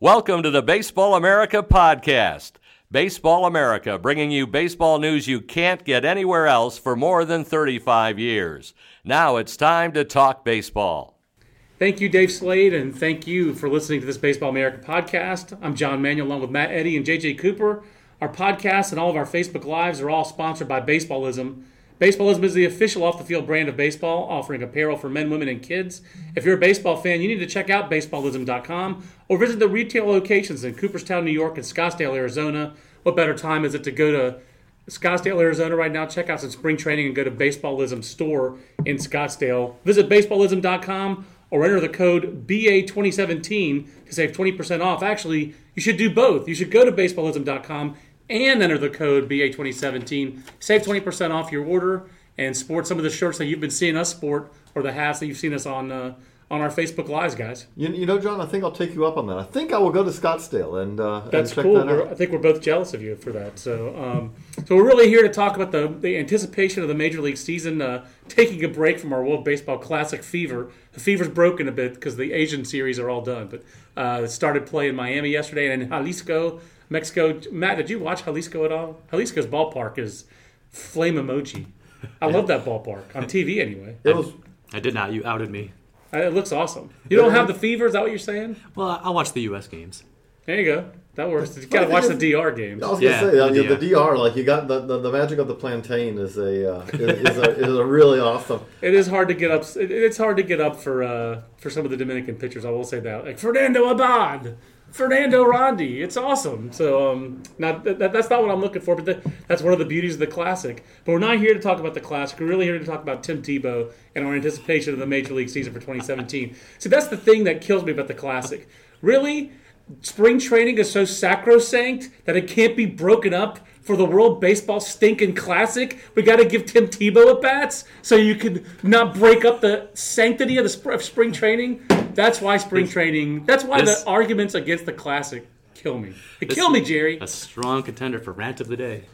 Welcome to the Baseball America podcast. Baseball America, bringing you baseball news you can't get anywhere else for more than 35 years. Now it's time to talk baseball. Thank you, Dave Slade, and thank you for listening to this Baseball America podcast. I'm John Manuel, along with Matt Eddy and JJ Cooper. Our podcast and all of our Facebook Lives are all sponsored by Baseballism. Baseballism is the official off the field brand of baseball, offering apparel for men, women, and kids. If you're a baseball fan, you need to check out baseballism.com or visit the retail locations in Cooperstown, New York, and Scottsdale, Arizona. What better time is it to go to Scottsdale, Arizona right now? Check out some spring training and go to Baseballism store in Scottsdale. Visit baseballism.com or enter the code BA2017 to save 20% off. Actually, you should do both. You should go to baseballism.com and enter the code BA2017. Save 20% off your order and sport some of the shirts that you've been seeing us sport or the hats that you've seen us on uh, on our Facebook Lives, guys. You, you know, John, I think I'll take you up on that. I think I will go to Scottsdale and uh, That's and cool. that. I think we're both jealous of you for that. So, um, so we're really here to talk about the, the anticipation of the Major League season, uh, taking a break from our World Baseball Classic fever. The fever's broken a bit because the Asian series are all done, but uh, it started play in Miami yesterday and in Jalisco, Mexico. Matt, did you watch Jalisco at all? Jalisco's ballpark is flame emoji. I love that ballpark on TV anyway. It was I did not. You outed me. Uh, It looks awesome. You don't have the fever? Is that what you're saying? Well, I'll watch the U.S. games. There you go. That works. You got to watch the DR games. I was Yeah, gonna say the the, the DR, like you got the, the, the magic of the plantain is a uh, is, is a is a really awesome. It is hard to get up. it- It's hard to get up for uh, for some of the Dominican pitchers. I will say that, like Fernando Abad, Fernando Rodney. It's awesome. So, um, that's not what I'm looking for, but that, that's one of the beauties of the classic. But we're not here to talk about the classic. We're really here to talk about Tim Tebow and our anticipation of the Major League season for 2017. See, that's the thing that kills me about the classic. Really, spring training is so sacrosanct that it can't be broken up for the World Baseball Stinking Classic. We got to give Tim Tebow at bats so you can not break up the sanctity of the sp- of spring training. That's why spring training. That's why This- the arguments against the Classic kill me. They kill me, Jerry. A strong contender for rant of the day.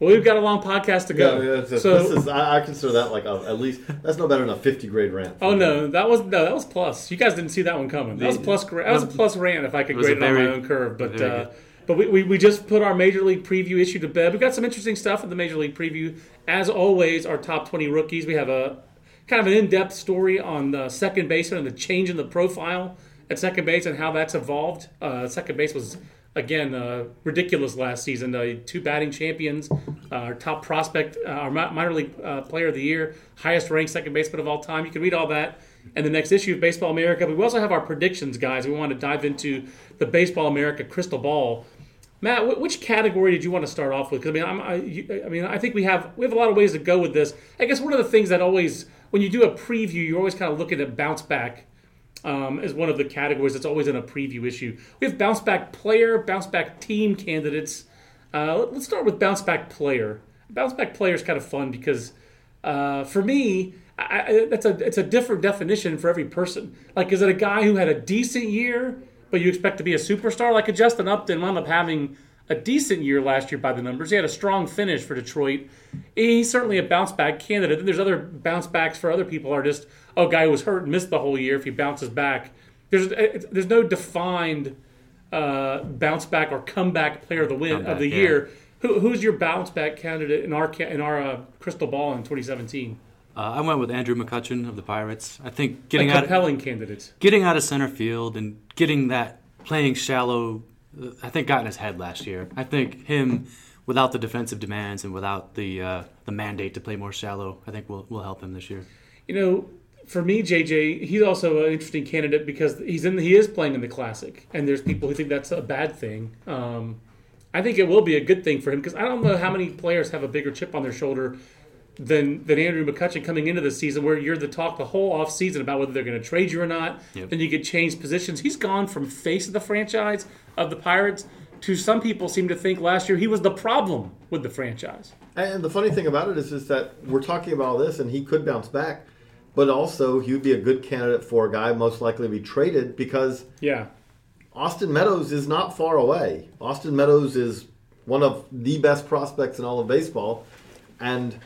Well, we've got a long podcast to go. yeah, it's a- so, this is I, I consider that like a, at least that's no better than a fifty grade rant. oh no, that was no, that was plus. You guys didn't see that one coming. That was a plus. That was a plus rant if I could grade a it on my own curve. But very uh, good. But we, we, we just put our major league preview issue to bed. We've got some interesting stuff in the major league preview. As always, our top twenty rookies. We have a kind of an in depth story on the second baseman and the change in the profile at second base and how that's evolved. Uh, second base was again uh, ridiculous last season. Uh, two batting champions, uh, our top prospect, uh, our minor league uh, player of the year, highest ranked second baseman of all time. You can read all that and the next issue of Baseball America. We also have our predictions, guys. We want to dive into the Baseball America crystal ball. Matt, wh- which category did you want to start off with? Because I mean, I'm, I, you, I mean, I think we have we have a lot of ways to go with this. I guess one of the things that always, when you do a preview, you're always kind of looking at bounce back um, is one of the categories that's always in a preview issue. We have bounce back player, bounce back team candidates. Uh, let- let's start with bounce back player. Bounce back player is kind of fun because uh, for me, I, I, that's a it's a different definition for every person. Like, is it a guy who had a decent year, but you expect to be a superstar? Like a Justin Upton wound up having a decent year last year by the numbers. He had a strong finish for Detroit. He's certainly a bounce back candidate. And there's other bounce backs for other people are just oh, guy who was hurt and missed the whole year. If he bounces back, there's there's no defined uh, bounce back or comeback player of the win of Comeback, the yeah. year. Who, who's your bounce back candidate in our in our uh, crystal ball in 2017? Uh, I went with Andrew McCutchen of the Pirates. I think getting out compelling candidates. getting out of center field and getting that playing shallow. uh, I think got in his head last year. I think him without the defensive demands and without the uh, the mandate to play more shallow. I think will will help him this year. You know, for me, JJ, he's also an interesting candidate because he's in. He is playing in the classic, and there's people who think that's a bad thing. Um, I think it will be a good thing for him because I don't know how many players have a bigger chip on their shoulder than than Andrew McCutchen coming into the season, where you're the talk the whole off season about whether they're going to trade you or not. Yep. Then you get changed positions. He's gone from face of the franchise of the Pirates to some people seem to think last year he was the problem with the franchise. And the funny thing about it is, is that we're talking about all this, and he could bounce back, but also he would be a good candidate for a guy most likely to be traded because Yeah. Austin Meadows is not far away. Austin Meadows is one of the best prospects in all of baseball, and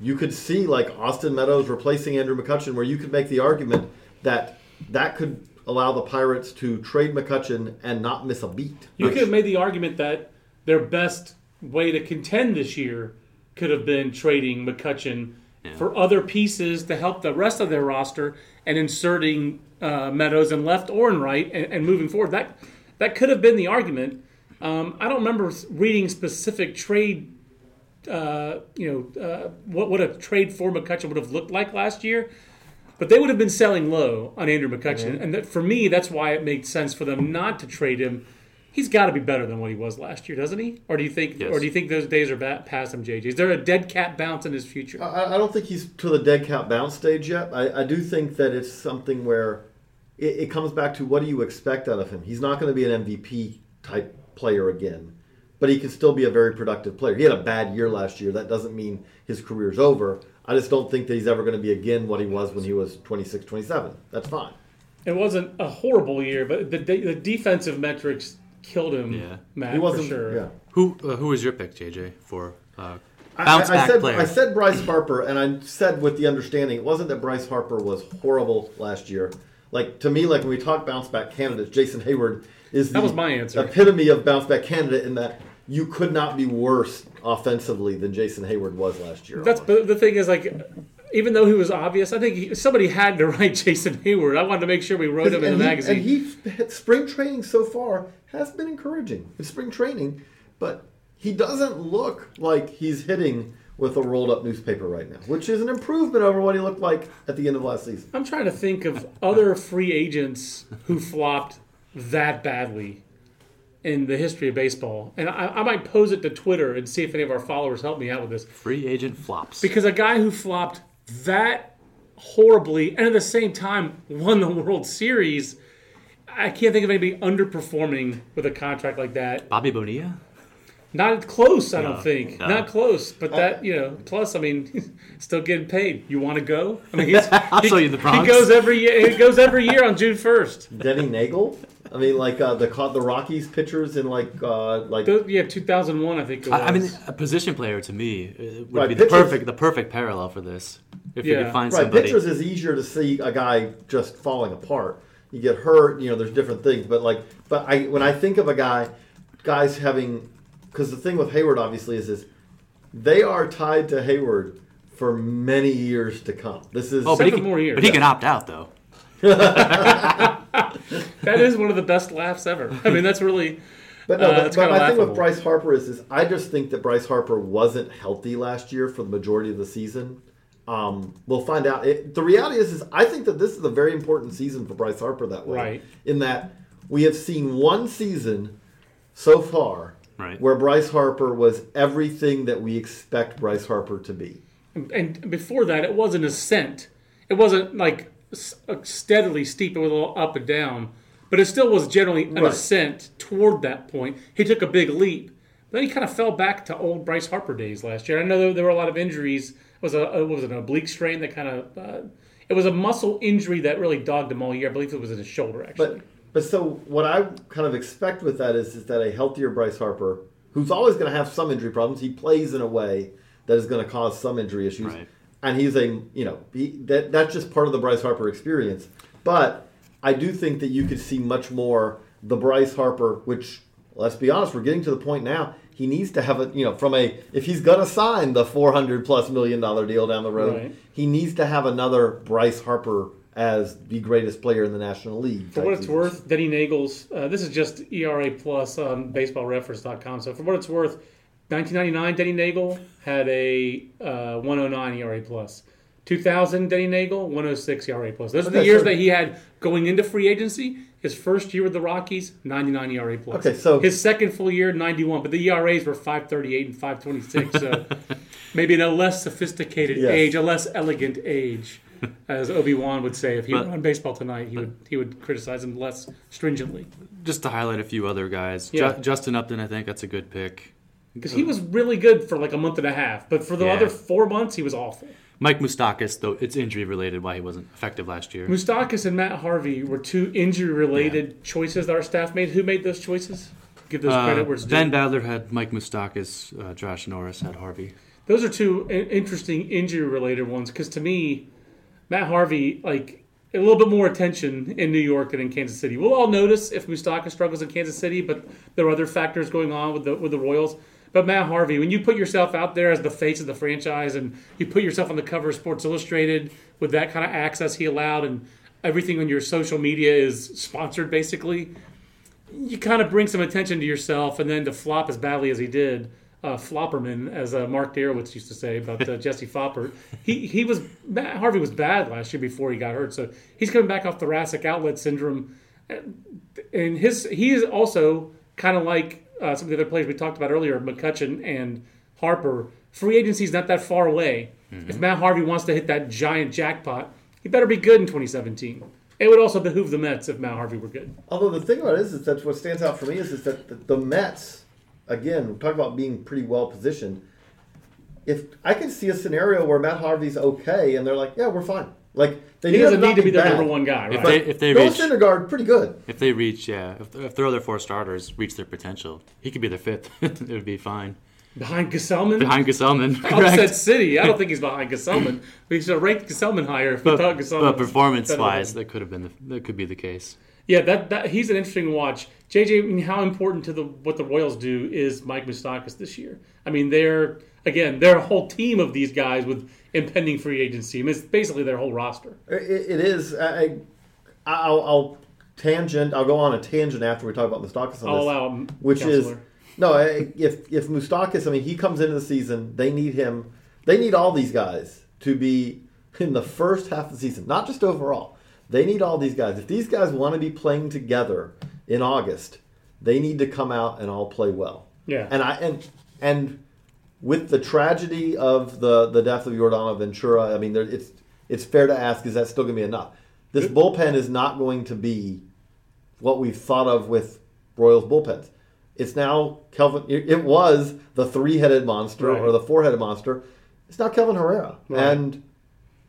you could see like Austin Meadows replacing Andrew McCutchen, where you could make the argument that that could allow the Pirates to trade McCutchen and not miss a beat. You could have made the argument that their best way to contend this year could have been trading McCutchen for other pieces to help the rest of their roster and inserting uh, Meadows in left or in right and, and moving forward. That that could have been the argument. Um, I don't remember reading specific trade. Uh, you know uh, what what a trade for McCutchen would have looked like last year, but they would have been selling low on Andrew McCutchen, and that, for me, that's why it made sense for them not to trade him. He's got to be better than what he was last year, doesn't he? Or do you think? Yes. Or do you think those days are ba- past him, JJ? Is there a dead cat bounce in his future? I, I don't think he's to the dead cat bounce stage yet. I, I do think that it's something where it, it comes back to what do you expect out of him? He's not going to be an MVP type player again, but he can still be a very productive player. He had a bad year last year. That doesn't mean his career's over. I just don't think that he's ever going to be again what he was when he was 26, 27. That's fine. It wasn't a horrible year, but the the defensive metrics killed him. Yeah. Matt, He wasn't. for sure. Yeah. Who uh, who was your pick, JJ, for uh, I- bounce I, I back said, player? I said Bryce Harper, and I said with the understanding it wasn't that Bryce Harper was horrible last year. Like to me, like when we talk bounce back candidates, Jason Heyward is the That was my answer. epitome of bounce back candidate in that you could not be worse offensively than Jason Heyward was last year. That's but the thing is like. Even though he was obvious, I think he, somebody had to write Jason Heyward. I wanted to make sure we wrote him in the he, magazine. And he spring training so far has been encouraging. It's spring training, but he doesn't look like he's hitting with a rolled up newspaper right now, which is an improvement over what he looked like at the end of last season. I'm trying to think of other free agents who flopped that badly in the history of baseball. And I, I might pose it to Twitter and see if any of our followers help me out with this. Free agent flops. Because a guy who flopped that horribly and at the same time won the World Series, I can't think of anybody underperforming with a contract like that. Bobby Bonilla. Not close, I No, don't think. no. Not close. But that, oh. you know, plus, I mean, still getting paid. You want to go? I mean, he's, I'll he, show you the He goes every year. He goes every year on June first. Denny Neagle. I mean, like uh, the the Rockies pitchers in like uh, like Yeah, 2001, I think it was. I, I mean, a position player to me uh, would Right, be the perfect the perfect parallel for this. If you Yeah. could find right somebody. pitchers is easier to see a guy just falling apart. You get hurt, you know. There's different things, but like, but I when I think of a guy, guys having because the thing with Heyward obviously is is they are tied to Heyward for many years to come. This is oh, but he, can, more years. but he can opt out though. that is one of the best laughs ever. I mean, that's really. But no, Uh, but, it's but kinda my thing with. Bryce Harper is, is I just think that Bryce Harper wasn't healthy last year for the majority of the season. Um, we'll find out. It, the reality is, is I think that this is a very important season for Bryce Harper that way. Right. In that we have seen one season so far Right. where Bryce Harper was everything that we expect Bryce Harper to be. And before that, it was an ascent. It wasn't like s- steadily steep. It was a little up and down. But it still was generally an Right. ascent toward that point. He took a big leap. Then he kind of fell back to old Bryce Harper days last year. I know there, there were a lot of injuries. It was a, a what was an oblique strain that kind of. Uh, it was a muscle injury that really dogged him all year. I believe it was in his shoulder, actually. But but so what I kind of expect with that is is that a healthier Bryce Harper, who's always going to have some injury problems, he plays in a way that is going to cause some injury issues, Right. And he's a you know he, that that's just part of the Bryce Harper experience. But I do think that you could see much more the Bryce Harper, which let's be honest, we're getting to the point now. He needs to have a you know from a if he's going to sign the four hundred plus million dollar deal down the road, Right. he needs to have another Bryce Harper as the greatest player in the National League. For what it's season. worth, Denny Neagle's, uh, this is just ERA plus on baseballreference.com. So for what it's worth, 1999 Denny Neagle had a uh, 109 ERA plus. 2000, Denny Neagle, 106 ERA plus. Those are the Okay, years so- that he had going into free agency. His first year with the Rockies, 99 ERA plus. Okay, so- his second full year, 91, but the ERAs were 538 and 526. So maybe in a less sophisticated Yes. age, a less elegant age, as Obi Wan would say if he But- were on baseball tonight. He would he would criticize him less stringently Just to highlight a few other guys. Ju- Justin Upton, I think that's a good pick. Because he was really good for like a month and a half, but for the Yeah. other four months, he was awful. Mike Moustakas, though it's injury related, why he wasn't effective last year. Moustakas and Matt Harvey were two injury-related choices that our staff made. Who made those choices? Give those Uh, credit where it's due. Ben Badler had Mike Moustakas. Uh, Josh Norris had Harvey. Those are two interesting injury-related ones because to me, Matt Harvey like a little bit more attention in New York than in Kansas City. We'll all notice if Moustakas struggles in Kansas City, but there are other factors going on with the with the Royals. But Matt Harvey, when you put yourself out there as the face of the franchise and you put yourself on the cover of Sports Illustrated with that kind of access he allowed and everything on your social media is sponsored basically, you kind of bring some attention to yourself, and then to flop as badly as he did, uh, Flopperman, as uh, Mark Darowitz used to say about uh, Jesse Foppert. He he was Matt Harvey was bad last year before he got hurt, so he's coming back off thoracic outlet syndrome, and his he is also kind of like uh, some of the other players we talked about earlier, McCutchen and Harper. Free agency is not that far away. If Matt Harvey wants to hit that giant jackpot, he better be good in 2017. It would also behoove the Mets if Matt Harvey were good. Although the thing about it is, is that what stands out for me is, is that the, the Mets, again, talk about being pretty well positioned. If I can see a scenario where Matt Harvey's okay, and they're like, yeah, we're fine. Like they He doesn't need to be the bad. number one guy, If they if they Noah reach Syndergaard, pretty good. if they reach yeah if, if their other four starters reach their potential, he could be their fifth. it would be fine Behind Gsellman? behind Gsellman. Upset City. I don't think he's behind Gsellman. We should have ranked Gsellman higher if we But, thought Gsellman but performance-wise, that could have been the, that could be the case. Yeah, that, that he's an interesting watch. JJ, I mean, how important to the what the Royals do is Mike Moustakas this year? I mean, they're again, they're a whole team of these guys with impending free agency. I mean, it's basically their whole roster. It, it is. I, I'll, I'll tangent. I'll go on a tangent after we talk about Moustakas on I'll this, allow him, which Counselor. is no. If if Moustakas, I mean, he comes into the season, they need him. They need all these guys to be in the first half of the season, not just overall. They need all these guys. If these guys want to be playing together in August, they need to come out and all play well. Yeah. And I and and with the tragedy of the the death of Yordano Ventura, I mean, there, it's it's fair to ask: Is that still going to be enough? This bullpen is not going to be what we've thought of with Royals bullpens. It's now Kelvin. It, it was the three-headed monster Right. or the four-headed monster. It's now Kelvin Herrera, Right. and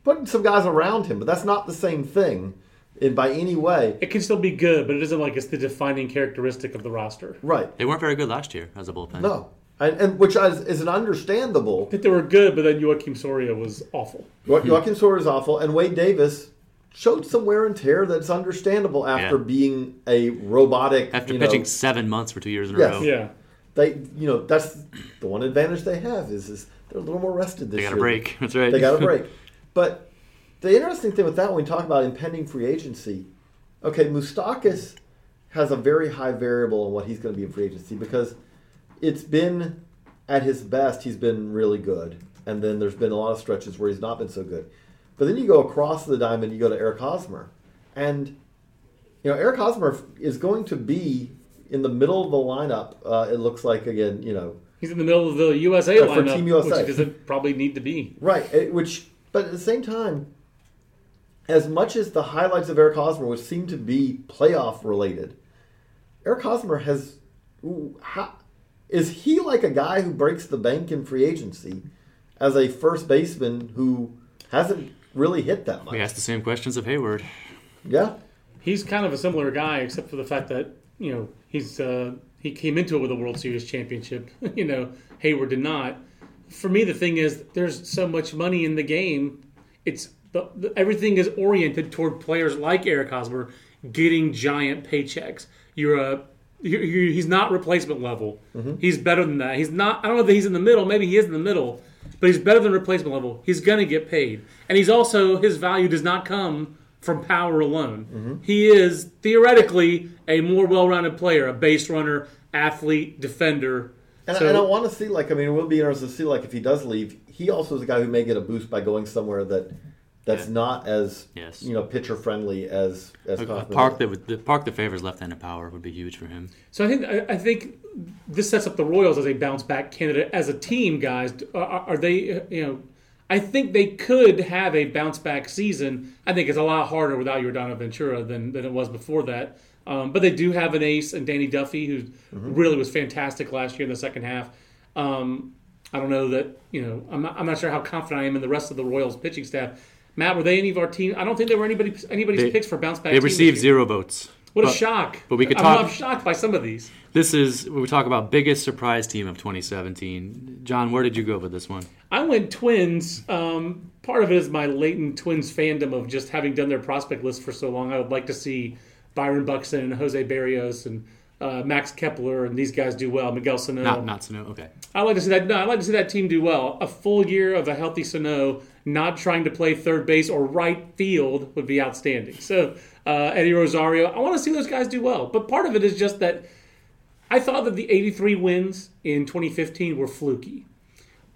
putting some guys around him, but that's not the same thing in by any way. it can still be good, but it isn't like it's the defining characteristic of the roster. Right? They weren't very good last year as a bullpen. No, and, and which is, is an understandable. I think they were good, but then Joakim Soria was awful. Jo- Joakim Soria is awful, and Wade Davis showed some wear and tear that's understandable after Yeah. being a robotic. After you pitching know, seven months for two years in a row, Yeah. they you know that's the one advantage they have is is they're a little more rested this year. they got year. a break. That's right. They got a break. But the interesting thing with that when we talk about impending free agency, okay, Moustakas has a very high variable on what he's going to be in free agency because it's been at his best he's been really good, and then there's been a lot of stretches where he's not been so good. But then you go across the diamond, you go to Eric Hosmer, and you know Eric Hosmer is going to be in the middle of the lineup. Uh, it looks like again, you know, He's in the middle of the USA for lineup, Team USA. which he doesn't probably need to be. Right, it- which, but at the same time, as much as the highlights of Eric Hosmer would seem to be playoff related, Eric Hosmer has, ooh, how, is he like a guy who breaks the bank in free agency as a first baseman who hasn't really hit that much? We asked the same questions of Heyward. Yeah, He's kind of a similar guy, except for the fact that you know he's uh, he came into it with a World Series championship. you know, Heyward did not. For me, the thing is, there's so much money in the game. It's the, the, everything is oriented toward players like Eric Hosmer getting giant paychecks. You're a you're, he's not replacement level. He's better than that. He's not. I don't know that he's in the middle. Maybe he is in the middle, but he's better than replacement level. He's going to get paid, and he's also his value does not come from power alone. He is theoretically a more well-rounded player, a base runner, athlete, defender. and, So- I, and I want to see like I mean, it will be interesting to see like if he does leave, he also is a guy who may get a boost by going somewhere that that's Yeah. not as Yes. you know pitcher friendly as as A, a park that would, the park that favors left-handed power would be huge for him. So I think I, I think this sets up the Royals as a bounce back candidate as a team. Guys, are, are they? You know, I think they could have a bounce back season. I think it's a lot harder without Yordano Ventura than than it was before that. Um, but they do have an ace and Danny Duffy, who really was fantastic last year in the second half. Um, I don't know that you know. I'm not, I'm not sure how confident I am in the rest of the Royals pitching staff. Matt, were they any of our team? I don't think they were anybody anybody's They- picks for bounce back. They received zero votes. What a shock! but we could talk- I'm shocked by some of these. This is we talk about biggest surprise team of 2017. John, where did you go with this one? I went Twins. Um, part of it is my latent Twins fandom of just having done their prospect list for so long. I would like to see Byron Buxton and Jose Berrios and uh, Max Kepler and these guys do well. Miguel Sano. Not not Sano. Okay. I like to see that. No, I like to see that team do well. A full year of a healthy Sano, not trying to play third base or right field, would be outstanding. So uh, Eddie Rosario, I want to see those guys do well. But part of it is just that I thought that the 83 wins in 2015 were fluky.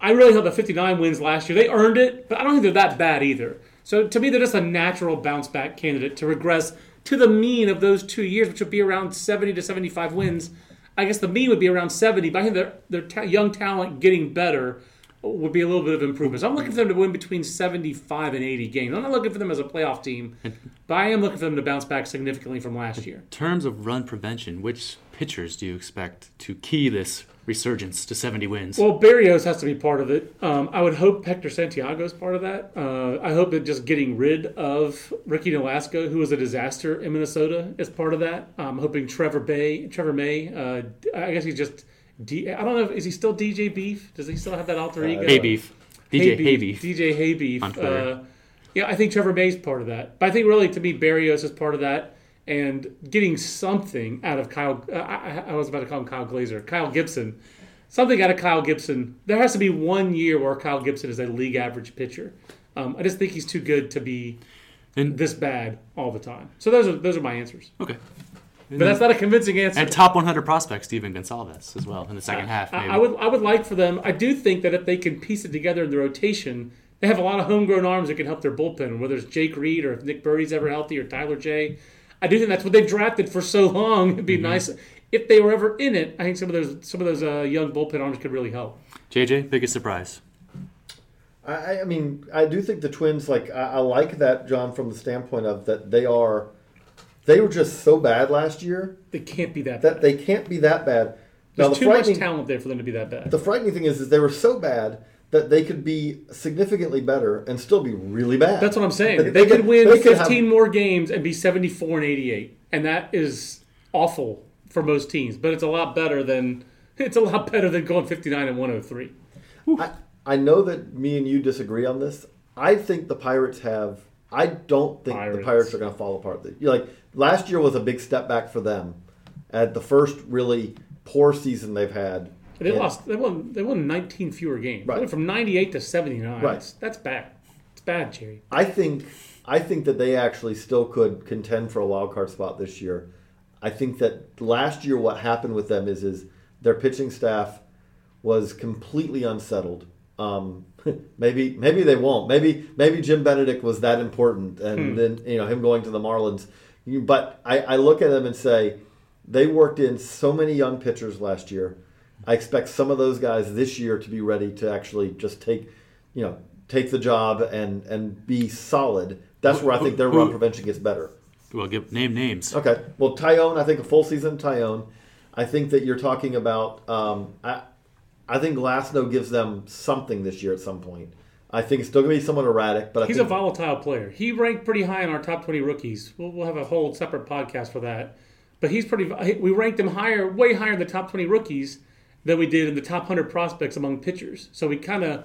I really thought the 59 wins last year they earned it, but I don't think they're that bad either. So to me, they're just a natural bounce back candidate to regress to the mean of those two years, which would be around 70 to 75 wins. I guess the mean would be around 70, but I think their their ta- young talent getting better would be a little bit of improvement. So I'm looking for them to win between 75 and 80 games. I'm not looking for them as a playoff team, but I am looking for them to bounce back significantly from last year. In terms of run prevention, which pitchers do you expect to key this resurgence to 70 wins? Well, Berrios has to be part of it. Um, I would hope Hector Santiago is part of that. Uh, I hope that just getting rid of Ricky Nolasco, who was a disaster in Minnesota, is part of that. I'm hoping Trevor Bay, Trevor May. Uh, I guess he's just. D, I don't know. If, is he still DJ Beef? Does he still have that alter ego? hey beef. DJ Hey Beef. DJ Haybeef. On Twitter. Uh, yeah, I think Trevor May's part of that. But I think really to me, Berrios is part of that. And getting something out of Kyle, uh, I, I was about to call him Kyle Glazer, Kyle Gibson, something out of Kyle Gibson. There has to be one year where Kyle Gibson is a league average pitcher. Um, I just think he's too good to be And- this bad all the time. So those are those are my answers. Okay. But that's not a convincing answer. And top 100 prospect Stephen Gonsalves as well in the second half. Maybe. I, I would I would like for them. I do think that if they can piece it together in the rotation, they have a lot of homegrown arms that can help their bullpen. Whether it's Jake Reed or if Nick Burdi's ever healthy or Tyler Jay, I do think that's what they've drafted for so long. It'd be Mm-hmm. nice if they were ever in it. I think some of those some of those uh, young bullpen arms could really help. JJ, biggest surprise. I, I mean, I do think the Twins like I, I like that John from the standpoint of that they are they were just so bad last year They can't be that. that bad. they can't be that bad. Now There's the too much talent there for them to be that bad. the frightening thing is, is they were so bad that they could be significantly better and still be really bad. That's what I'm saying. They- They, they could could- win they could have- 15 more games and be 74 and 88, and that is awful for most teams. But it's a lot better than it's a lot better than going 59 and 103. I, I know that me and you disagree on this. I think the Pirates have. I don't think the Pirates. Pirates are going to fall apart. You're like last year was a big step back for them, at the first really poor season they've had. They And- lost. They won. They won 19 fewer games. Right. They went from 98 to 79. Right. That's, that's bad. It's bad, Jerry. I think I think that they actually still could contend for a wild card spot this year. I think that last year what happened with them is is their pitching staff was completely unsettled. Um, maybe maybe they won't. Maybe maybe Jim Benedict was that important, and then you know him going to the Marlins. But I, I look at them and say they worked in so many young pitchers last year. I expect some of those guys this year to be ready to actually just take, you know, take the job and and be solid. That's where I think their run prevention gets better. Well, give name names. Okay. Well, Taillon, I think a full season Taillon. I think that you're talking about. Um, I, I think Glasnow gives them something this year at some point. I think it's still going to be somewhat erratic, but I He's a volatile player. He ranked pretty high in our top 20 rookies. We'll, we'll have a whole separate podcast for that. But he's pretty. We ranked him higher, way higher in the top 20 rookies than we did in the top 100 prospects among pitchers. So we kind of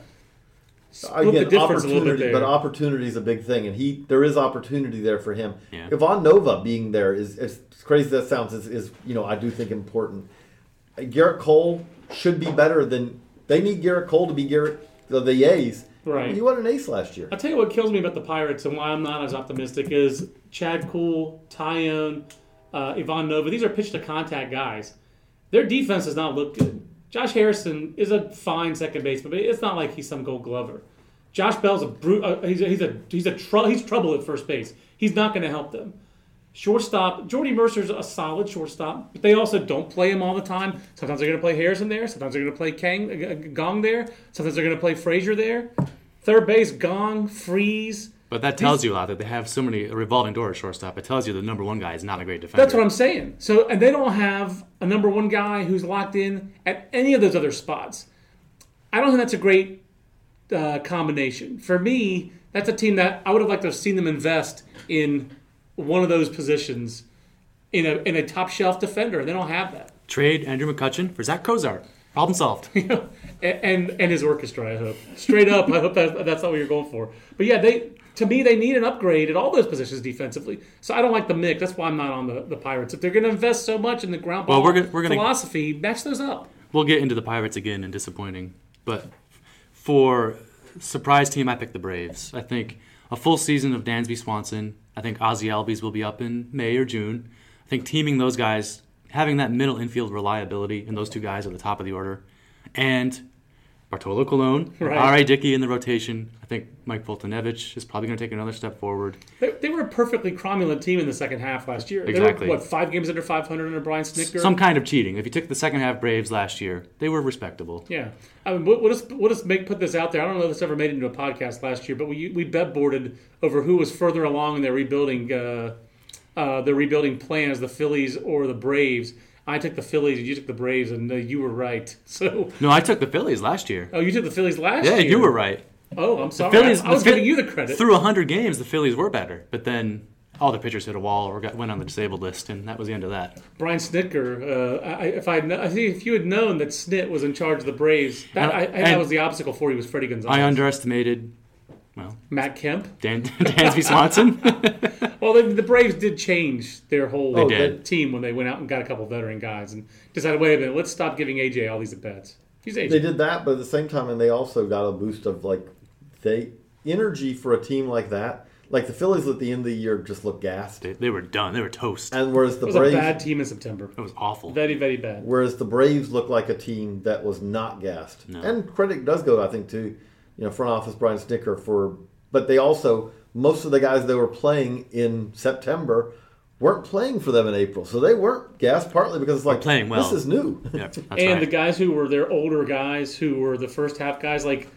split again the difference a little bit there. but opportunity is a big thing, and he there is opportunity there for him. Yeah. Ivan Nova being there is as crazy as that sounds is, is you know I do think important. Gerrit Cole should be better than they need Gerrit Cole to be Garrett the, the ace. Right. He won an ace last year. I'll tell you what kills me about the Pirates and why I'm not as optimistic is Chad Cool, Taillon, uh, Ivan Nova. These are pitch to contact guys. Their defense does not look good. Josh Harrison is a fine second baseman, but it's not like he's some Gold Glover. Josh Bell's a brute. Uh, he's a he's a he's a tr- he's trouble at first base. He's not going to help them. Shortstop, Jordy Mercer's a solid shortstop, but they also don't play him all the time. Sometimes they're going to play Harrison there. Sometimes they're going to play Kang, uh, Gong there. Sometimes they're going to play Frazier there. Third base, Gong, Freese. But that tells you a lot that they have so many revolving door at shortstop. It tells you the number one guy is not a great defender. That's what I'm saying. So, and they don't have a number one guy who's locked in at any of those other spots. I don't think that's a great uh, combination. For me, that's a team that I would have liked to have seen them invest in one of those positions in a in a top shelf defender. They don't have that. Trade Andrew McCutchen for Zack Cozart. Problem solved. and, and and his orchestra. I hope straight up. I hope that that's not what you're going for. But yeah, they to me they need an upgrade at all those positions defensively. So I don't like the mix. That's why I'm not on the, the Pirates. If they're going to invest so much in the ground ball Well, we're gonna- we're gonna- philosophy, match those up. we'll get into the Pirates again and disappointing. But for surprise team, I picked the Braves. I think a full season of Dansby Swanson. I think Ozzie Albies will be up in May or June. I think teaming those guys, having that middle infield reliability, and those two guys at the top of the order, and Bartolo Colon, Right. R.A. Dickey in the rotation. I think Mike Foltynewicz is probably going to take another step forward. They, they were a perfectly cromulent team in the second half last year. They Exactly. were, what five games under 500 under Brian Snitker. Some kind of cheating. If you took the second half Braves last year, they were respectable. Yeah, I mean, we'll, we'll just we'll just make put this out there. I don't know if this ever made it into a podcast last year, but we we bet boarded over who was further along in their rebuilding uh, uh, their rebuilding plans, the Phillies or the Braves. I took the Phillies, and you took the Braves, and uh, you were right. So, No, I took the Phillies last year. oh, you took the Phillies last Yeah, year. Yeah, you were right. Oh, I'm sorry. Phillies, I, I was the giving you the credit. Through 100 games, the Phillies were better, but then all the pitchers hit a wall or got, went on the disabled list, and that was the end of that. Brian Snitker. Uh, I, if I, if you had known that Snit was in charge of the Braves, that, I, I, that was the obstacle for you was Fredi Gonzalez. I underestimated, well, Matt Kemp. Dan, Dansby Swanson. Well, the, the Braves did change their whole They did. team when they went out and got a couple veteran guys and decided, wait a minute, let's stop giving AJ all these at bats. He's AJ. They did that, but at the same time, and they also got a boost of like they energy for a team like that. Like the Phillies at the end of the year just look gassed, they, they were done. They were toast. And whereas the it was a Braves, bad team in September. It was awful. Very, very bad. whereas the Braves looked like a team that was not gassed. And credit does go, I think, to you know front office Brian Snitker for, but they also most of the guys they were playing in September weren't playing for them in April, so they weren't gassed partly because it's like playing well. This is new. Yeah, that's and right. the guys who were their older guys who were the first half guys, like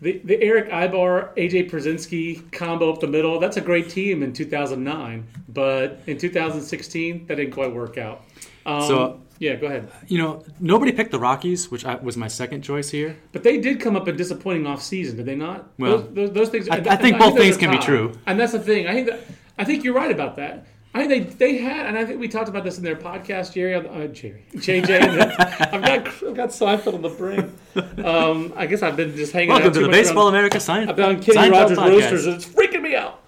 the, the Erick Aybar, AJ Pierzynski combo up the middle, that's a great team in 2009. But in 2016, that didn't quite work out. Um, So- yeah, go ahead. you know, nobody picked the Rockies, which I, was my second choice here. But they did come up a disappointing off season, did they not? Well, those, those, those things. I- I think both those things are can be true. and that's the thing. I think that I think you're right about that. I think they they had, and I think we talked about this in their podcast, Jerry. Uh, Jerry, JJ. I've got I've got Seinfeld on the brain. Um, I guess I've been just hanging Welcome out to the Baseball America sign. I've been on Kenny Seinfeld Rogers podcast. Roasters, and it's freaking me out.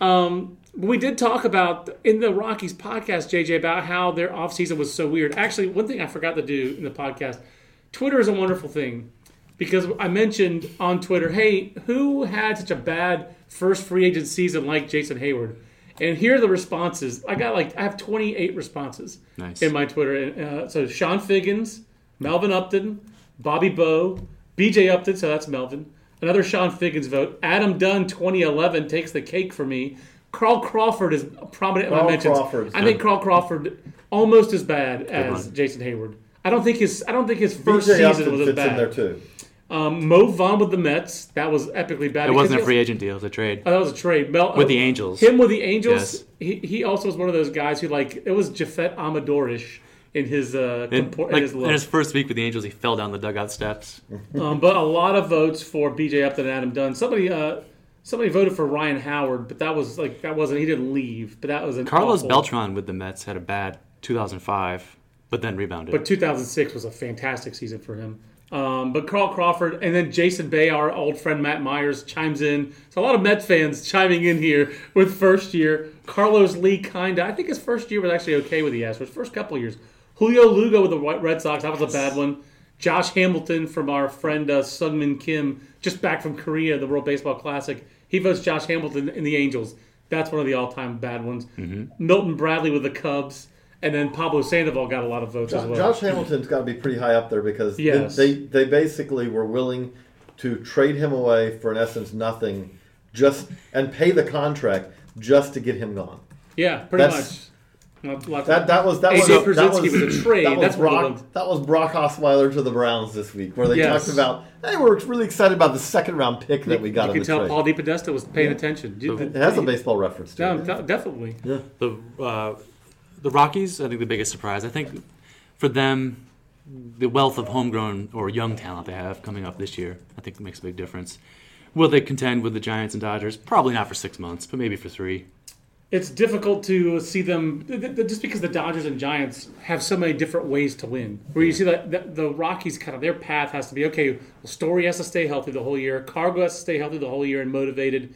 Um, we did talk about in the Rockies podcast, JJ, about how their offseason was so weird. Actually, one thing I forgot to do in the podcast Twitter is a wonderful thing because I mentioned on Twitter, hey, who had such a bad first free agent season like Jason Heyward? And here are the responses. I got like, I have 28 responses Nice. in my Twitter. Uh, so Chone Figgins, Melvin Upton, Bobby Bowe, BJ Upton, so that's Melvin. Another Chone Figgins vote. Adam Dunn, 2011, takes the cake for me. Carl Crawford is prominent in my Carl mentions. Crawford's I think good. Carl Crawford almost as bad as one. Jason Heyward. I don't think his I don't think his first BJ season Upton was as fits bad. in there too. Um, Mo Vaughn with the Mets, that was epically bad. It wasn't a free agent deal; it was a trade. Oh, that was a trade. Mel, With uh, the Angels. Him with the Angels. Yes. He, he also was one of those guys who like it was Jafet Amadorish in his uh In, compor- in like, his in his first week with the Angels, he fell down the dugout steps. Um, but a lot of votes for BJ Upton and Adam Dunn. Somebody uh somebody voted for Ryan Howard, but that was like that wasn't he didn't leave, but that was an Carlos awful- Beltran with the Mets had a bad 2005, but then rebounded. But 2006 was a fantastic season for him. Um, but Carl Crawford and then Jason Bay, our old friend Matt Myers, chimes in. So a lot of Mets fans chiming in here with first year. Carlos Lee, kinda. I think his first year was actually okay with the Astros. First couple years. Julio Lugo with the White Red Sox. That was a bad one. Josh Hamilton from our friend uh, Sungmin Kim, just back from Korea, the World Baseball Classic. He votes Josh Hamilton in the Angels. That's one of the all-time bad ones. Mm-hmm. Milton Bradley with the Cubs. and then Pablo Sandoval got a lot of votes as well. Josh Hamilton's got to be pretty high up there because Yes. they, they they basically were willing to trade him away for in essence nothing, just and pay the contract just to get him gone. yeah, pretty That's- much. Lot- lots That of- that was that was that Pierzynski was a trade. That was That's Brock. That was Brock Osweiler to the Browns this week, where they Yes. talked about hey, we're really excited about the second round pick that we got you in can the tell trade. Paul DePodesta was paying attention. it has a baseball reference to No, it. de- definitely. The uh, the Rockies, I think the biggest surprise. I think for them, the wealth of homegrown or young talent they have coming up this year, I think makes a big difference. Will they contend with the Giants and Dodgers? Probably not for six months, but maybe for three. It's difficult to see them th- th- just because the Dodgers and Giants have so many different ways to win. Where you see that the, the Rockies kind of their path has to be okay. Well, Story has to stay healthy the whole year. Cargo has to stay healthy the whole year and motivated.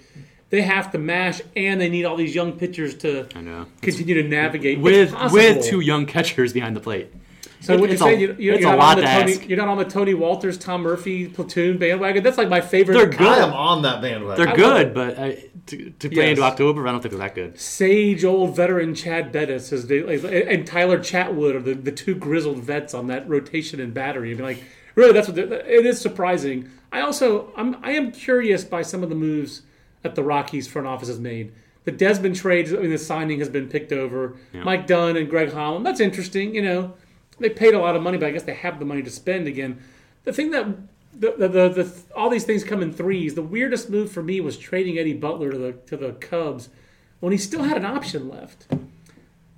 They have to mash, and they need all these young pitchers to I know. continue to navigate With with two young catchers behind the plate. So It- what you're it's saying, a- you, you're, you're not on the Tony, ask. you're not on the Tony Wolters, Tom Murphy platoon bandwagon. That's like my favorite. They're good. I am on that bandwagon. They're good, but I, to, to play Yes. into October, I don't think they're that good. sage old veteran Chad Bettis they, like, and Tyler Chatwood are the, the two grizzled vets on that rotation and battery. I mean, like really, that's what it is surprising. I also I'm I am curious by some of the moves that the Rockies front office has made. The Desmond trades, I mean, the signing has been picked over. Mike Dunn and Greg Holland. That's interesting. You know, they paid a lot of money, but I guess they have the money to spend again. The thing that the, the, the, the all these things come in threes. The weirdest move for me was trading Eddie Butler to the to the Cubs when he still had an option left.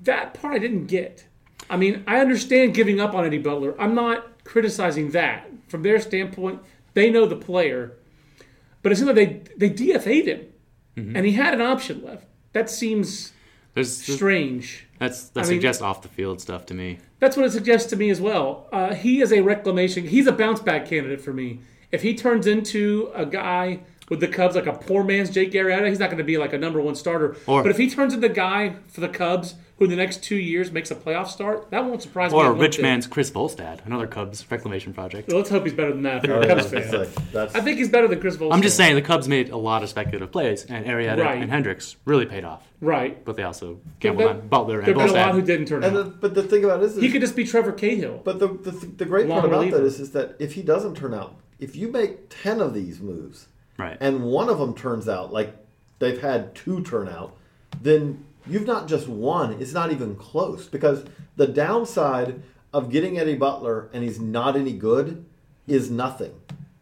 That part I didn't get. I mean, I understand giving up on Eddie Butler. I'm not criticizing that. From their standpoint, they know the player. But it seems like they they DFA'd him, mm-hmm. and he had an option left. That seems There's strange. that's that I mean- suggests off the field stuff to me. That's what it suggests to me as well. Uh, he is a reclamation. He's a bounce back candidate for me. If he turns into a guy with the Cubs, like a poor man's Jake Arrieta, he's not going to be like a number one starter. Or- but if he turns into a guy for the Cubs who in the next two years makes a playoff start, that won't surprise me. Or a rich bit. man's Chris Volstad, another Cubs reclamation project. Let's hope he's better than that. If I a Cubs fan. say, that's- I think he's better than Chris Volstad. I'm just saying the Cubs made a lot of speculative plays, and Arrieta Right. and Hendricks really paid off. right. But they also gambled on Butler and have been a lot who didn't turn And out. the, but the thing about it is, he could just be Trevor Cahill. But the, the, the great Long part about reliever. that is, is that if he doesn't turn out, if you make 10 of these moves Right. and one of them turns out like they've had two turn out, then you've not just won, it's not even close. Because the downside of getting Eddie Butler and he's not any good is nothing.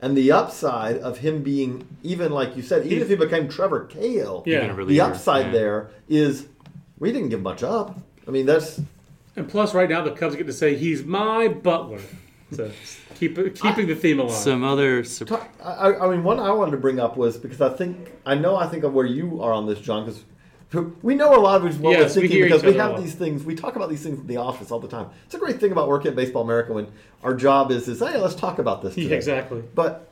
And the upside of him being, even like you said, even if he became Trevor Cahill, Yeah. The upside yeah. there is we didn't give much up. I mean, that's And plus, right now the Cubs get to say he's my Butler. So keep keeping the theme alive. Some other sur- Talk- I, I mean, one I wanted to bring up was because I think I know I think of where you are on this, John, because we know a lot of what Yes, we're thinking hear because we have these things. We talk about these things in the office all the time. It's a great thing about working at Baseball America when our job is is hey, let's talk about this. Yeah, exactly. But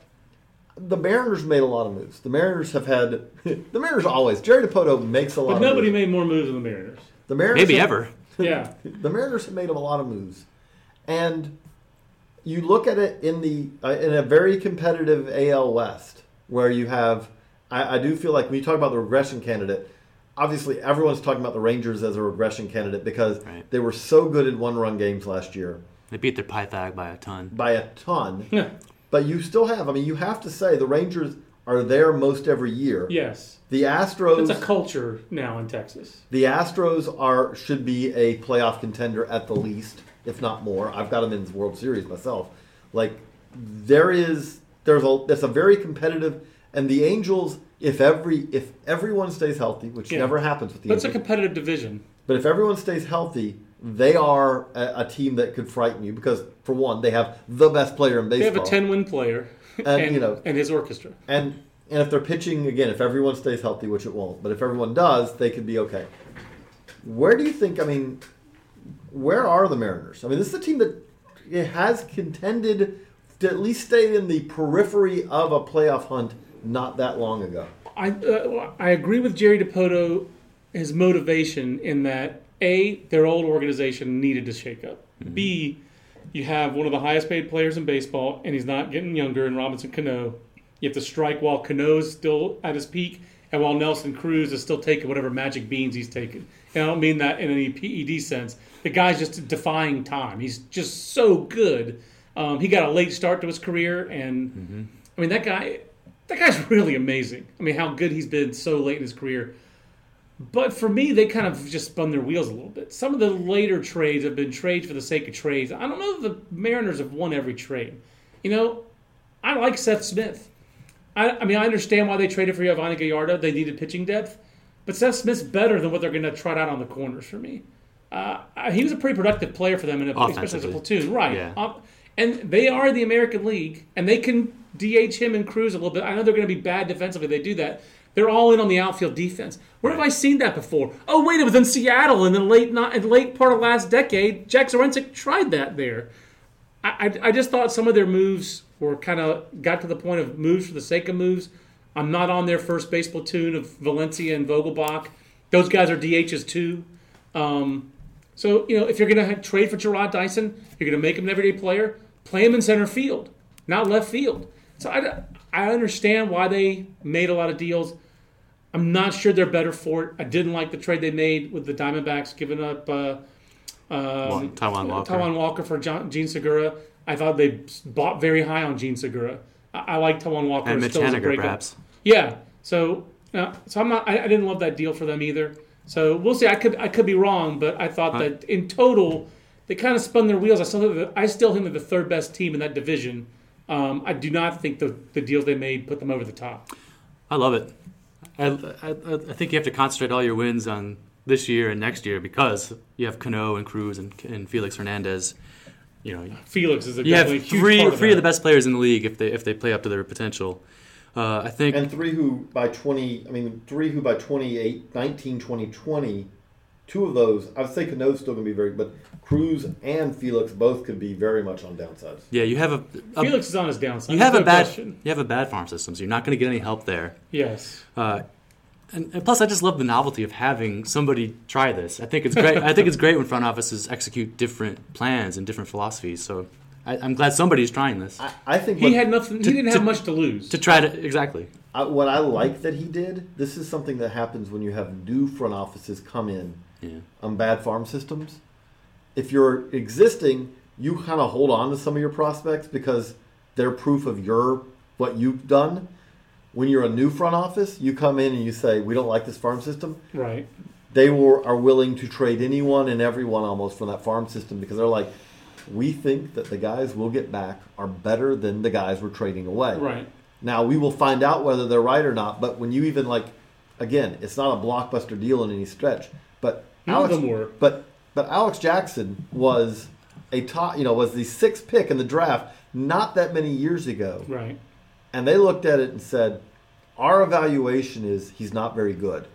the Mariners made a lot of moves. The Mariners have had the Mariners always. Jerry Dipoto makes a lot. But of nobody moves. made more moves than the Mariners. the Mariners maybe have- ever. Yeah. the Mariners have made a lot of moves, and you look at it in the uh, in a very competitive AL West where you have. I, I do feel like when you talk about the regression candidate, obviously everyone's talking about the Rangers as a regression candidate because Right. they were so good in one-run games last year They beat their Pythag by a ton. by a ton. Yeah. But you still have. I mean, you have to say the Rangers are there most every year. Yes. The Astros. It's a culture now in Texas. The Astros are should be a playoff contender at the least, if not more. I've got them in the World Series myself. Like there is there's a it's a very competitive and the Angels if every if everyone stays healthy, which Yeah. never happens with the But it's a competitive division. but if everyone stays healthy, they are a, a team that could frighten you because for one, they have the best player in baseball. They have a 10 win player and, And, you know- and his orchestra. And and if they're pitching again, if everyone stays healthy, which it won't, but if everyone does, they could be okay. Where do you think? I mean, where are the Mariners? I mean, this is a team that it has contended to at least stay in the periphery of a playoff hunt not that long ago. I uh, I agree with Jerry Dipoto, his motivation in that a their old organization needed to shake up. B, you have one of the highest paid players in baseball, and he's not getting younger. In Robinson Cano, you have to strike while Cano's still at his peak, and while Nelson Cruz is still taking whatever magic beans he's taking. And I don't mean that in any PED sense. The guy's just defying time. He's just so good. Um, he got a late start to his career, and I mean that guy. That guy's really amazing. I mean, how good he's been so late in his career. But for me, they kind of just spun their wheels a little bit. Some of the later trades have been trades for the sake of trades. I don't know if the Mariners have won every trade. You know, I like Seth Smith. I, I mean, I understand why they traded for Yovani Gallardo. They needed pitching depth. But Seth Smith's better than what they're going to trot out on the corners for me. Uh, he was a pretty productive player for them, in a, especially as a platoon. Right. Yeah. Um, and they are the American League, and they can DH him and Cruz a little bit. I know they're going to be bad defensively. They do that. They're all in on the outfield defense. Where have I seen that before? Oh, wait, it was in Seattle in the late not in the late part of last decade. Jack Zduriencik tried that there. I, I, I just thought some of their moves were kind of got to the point of moves for the sake of moves. I'm not on their first base platoon of Valencia and Vogelbach. Those guys are DHs too. Um, so you know, if you're going to trade for Jarrod Dyson, you're going to make him an everyday player. Play him in center field, not left field. So I, I understand why they made a lot of deals. I'm not sure they're better for it. I didn't like the trade they made with the Diamondbacks, giving up uh, um, Taijuan Walker. Taijuan Walker for John, Jean Segura. I thought they bought very high on Jean Segura. I, I like Taijuan Walker and Mitch still Haniger, perhaps. Yeah. So, uh, so I'm not. I, I didn't love that deal for them either. So we'll see. I could I could be wrong, but I thought that in total they kind of spun their wheels. I still think I still think they're the third best team in that division. Um, I do not think the the deals they made put them over the top. I love it. I, I, I think you have to concentrate all your wins on this year and next year because you have Cano and Cruz and, and Felix Hernandez. You know, Felix is a you have huge three part of three of the best players in the league if they if they play up to their potential. Uh, I think And three who by 20, I mean, three who by 28, 19, 20, 20, two of those, I would say Cano's still going to be very, but Cruz and Felix both could be very much on downsides. yeah, you have a, a Felix is on his downside. you have There's a no bad question. you have a bad farm system, so you're not going to get any help there. Yes. Uh, and, and plus, I just love the novelty of having somebody try this. I think it's great. I think it's great when front offices execute different plans and different philosophies. So I, I'm glad somebody's trying this I, I think He what, had nothing. He didn't to- have much to lose. to try to exactly. I, what I like that he did, this is something that happens when you have new front offices come in Yeah. on bad farm systems. If you're existing, you kind of hold on to some of your prospects because they're proof of your what you've done. When you're a new front office, you come in and you say, "We don't like this farm system." right. They were, are willing to trade anyone and everyone almost from that farm system because they're like, "We think that the guys we'll get back are better than the guys we're trading away." Right. Now we will find out whether they're right or not. But when you even like, again, it's not a blockbuster deal in any stretch. But None of Alex, them were. But but Alex Jackson was a top, you know, was the sixth pick in the draft not that many years ago, Right. and they looked at it and said, "Our evaluation is he's not very good."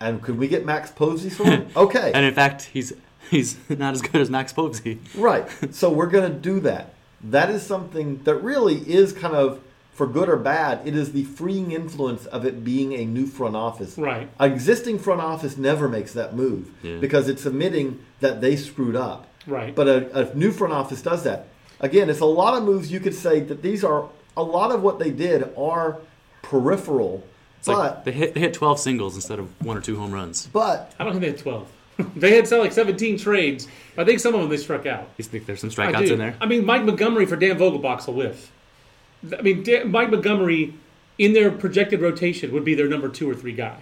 And could we get Max Povse for him? Okay, And in fact, he's he's not as good as Max Povse. Right. So we're going to do that. That is something that really is kind of, for good or bad, it is the freeing influence of it being a new front office. Right. An existing front office never makes that move Yeah. because it's admitting that they screwed up. Right. But a, a new front office does that. Again, it's a lot of moves you could say that these are, a lot of what they did are peripheral. It's but, like they hit they hit 12 singles instead of one or two home runs. but I don't think they had twelve. they had like seventeen trades. I think some of them they struck out. You think there's some I strikeouts in there? I mean, Mike Montgomery for Dan Vogelbach's a whiff. I mean, Mike Montgomery in their projected rotation would be their number two or three guy.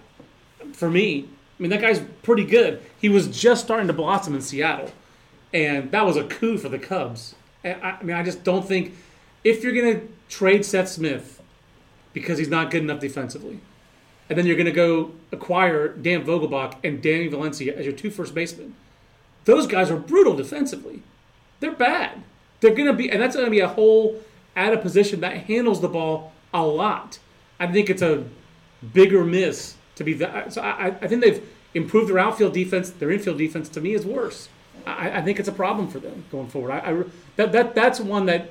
For me, I mean, that guy's pretty good. He was just starting to blossom in Seattle, and that was a coup for the Cubs. I, I mean, I just don't think if you're going to trade Seth Smith because he's not good enough defensively, and then you're going to go acquire Dan Vogelbach and Danny Valencia as your two first basemen, those guys are brutal defensively. They're bad. They're going to be, and that's going to be a whole out a position that handles the ball a lot. I think it's a bigger miss to be that. So I, I think they've improved their outfield defense. Their infield defense, to me, is worse. I, I think it's a problem for them going forward. I, I that, that that's one that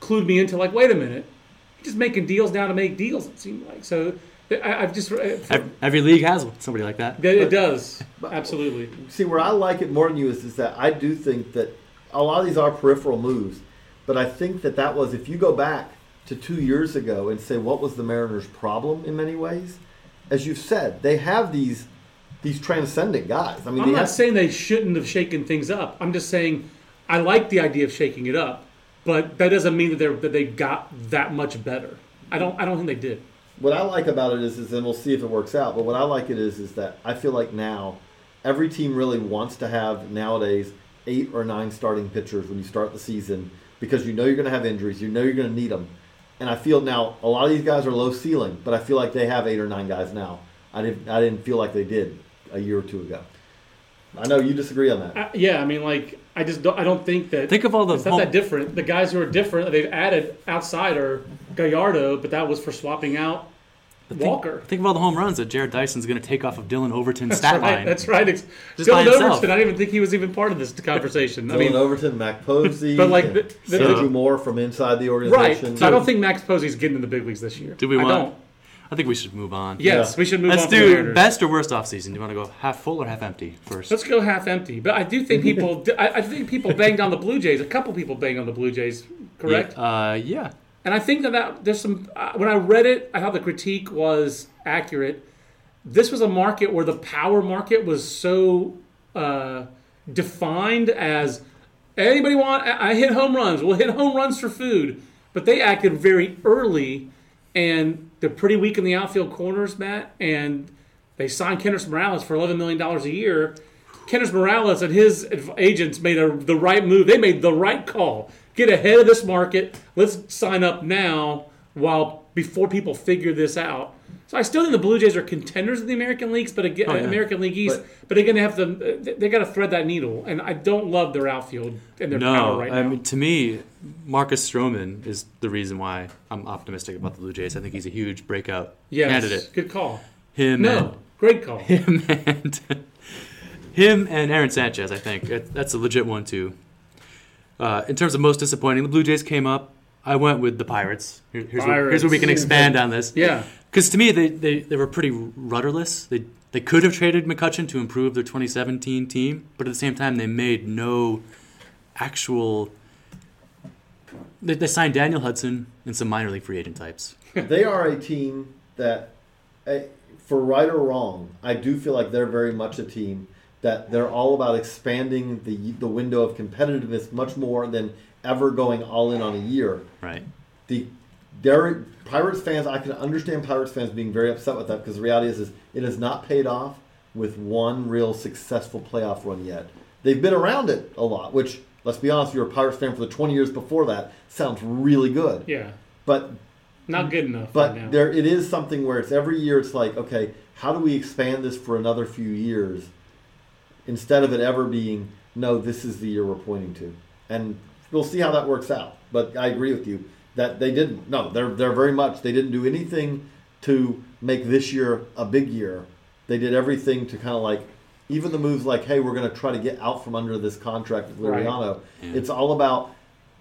clued me into like, wait a minute, just making deals now to make deals. It seemed like so. I, I've just uh, it, Every, every league has somebody like that. it does absolutely. See, where I like it more than you is, is that I do think that a lot of these are peripheral moves, but I think that that was if you go back to two years ago and say what was the Mariners' problem in many ways, as you've said, they have these these transcendent guys. I mean, I'm not have- saying they shouldn't have shaken things up. I'm just saying I like the idea of shaking it up, but that doesn't mean that they that they got that much better. I don't I don't think they did. what I like about it is, is, and we'll see if it works out. But what I like it is, is that I feel like now every team really wants to have nowadays eight or nine starting pitchers when you start the season because you know you're going to have injuries, you know you're going to need them. And I feel now a lot of these guys are low ceiling, but I feel like they have eight or nine guys now. I didn't, I didn't feel like they did a year or two ago. I know you disagree on that. I, yeah, I mean, like I just don't I don't think that Think of all the it's not home- that different. The guys who are different they've added outside are Gallardo, but that was for swapping out Think- Walker. Think of all the home runs that Jarrod Dyson's going to take off of Dillon Overton's stat right. line. That's right. It's, Just by Dillon himself. Overton. I didn't even think he was even part of this conversation. I mean, Overton, Mac Povse, But, like, the- the- Sergio Moore from inside the organization. right. organization. I don't think Max Povse's getting in the big leagues this year. Do we I want? don't. I think we should move on. Yes, Yeah. we should move Let's on. from the do Mariners. best or worst offseason. Do you want to go half full or half empty first? Let's go half empty. But I do think people. I, I think people banged on the Blue Jays. A couple people banged on the Blue Jays. Correct. Yeah, uh, yeah. And I think that, that there's some. Uh, when I read it, I thought the critique was accurate. This was a market where the power market was so uh, defined as anybody want. I hit home runs. We'll hit home runs for food. But they acted very early, and they're pretty weak in the outfield corners, Matt. And they signed Kendrys Morales for eleven million dollars a year. Kendrys Morales and his agents made a, the right move. They made the right call. Get ahead of this market. Let's sign up now while before people figure this out. So I still think the Blue Jays are contenders in the American leagues, but again, Oh, yeah. American League East. But, But- again, they have to they, got to thread that needle, and I don't love their outfield and their power right now. No, I mean to me, Marcus Stroman is the reason why I'm optimistic about the Blue Jays. I think he's a huge breakout yes, candidate. good call. Him No, great call. him and him and Aaron Sanchez. I think that's a legit one too. Uh, in terms of most disappointing, the Blue Jays came up. I went with the Pirates. Here- Here's, Where, here's where we can expand on this. Yeah, Because to me, they, they, they were pretty rudderless. They they could have traded McCutchen to improve their 2017 team, but at the same time, they made no actual. They, they signed Daniel Hudson and some minor league free agent types. they are a team that, eh, for right or wrong, I do feel like they're very much a team that they're all about expanding the the window of competitiveness much more than ever going all in on a year. Right. The there Pirates fans, I can understand Pirates fans being very upset with that because the reality is, is it has not paid off with one real successful playoff run yet. They've been around it a lot, which let's be honest, if you're a Pirates fan for the 20 years before that, sounds really good. yeah, But not good enough but right now. there, it is something where it's every year. It's like, okay, how do we expand this for another few years, instead of it ever being, no, this is the year we're pointing to, and we'll see how that works out. But I agree with you that they didn't. No, they're they're very much. They didn't do anything to make this year a big year. They did everything to kind of like, even the moves like, hey, we're going to try to get out from under this contract with Right. Liriano. It's all about.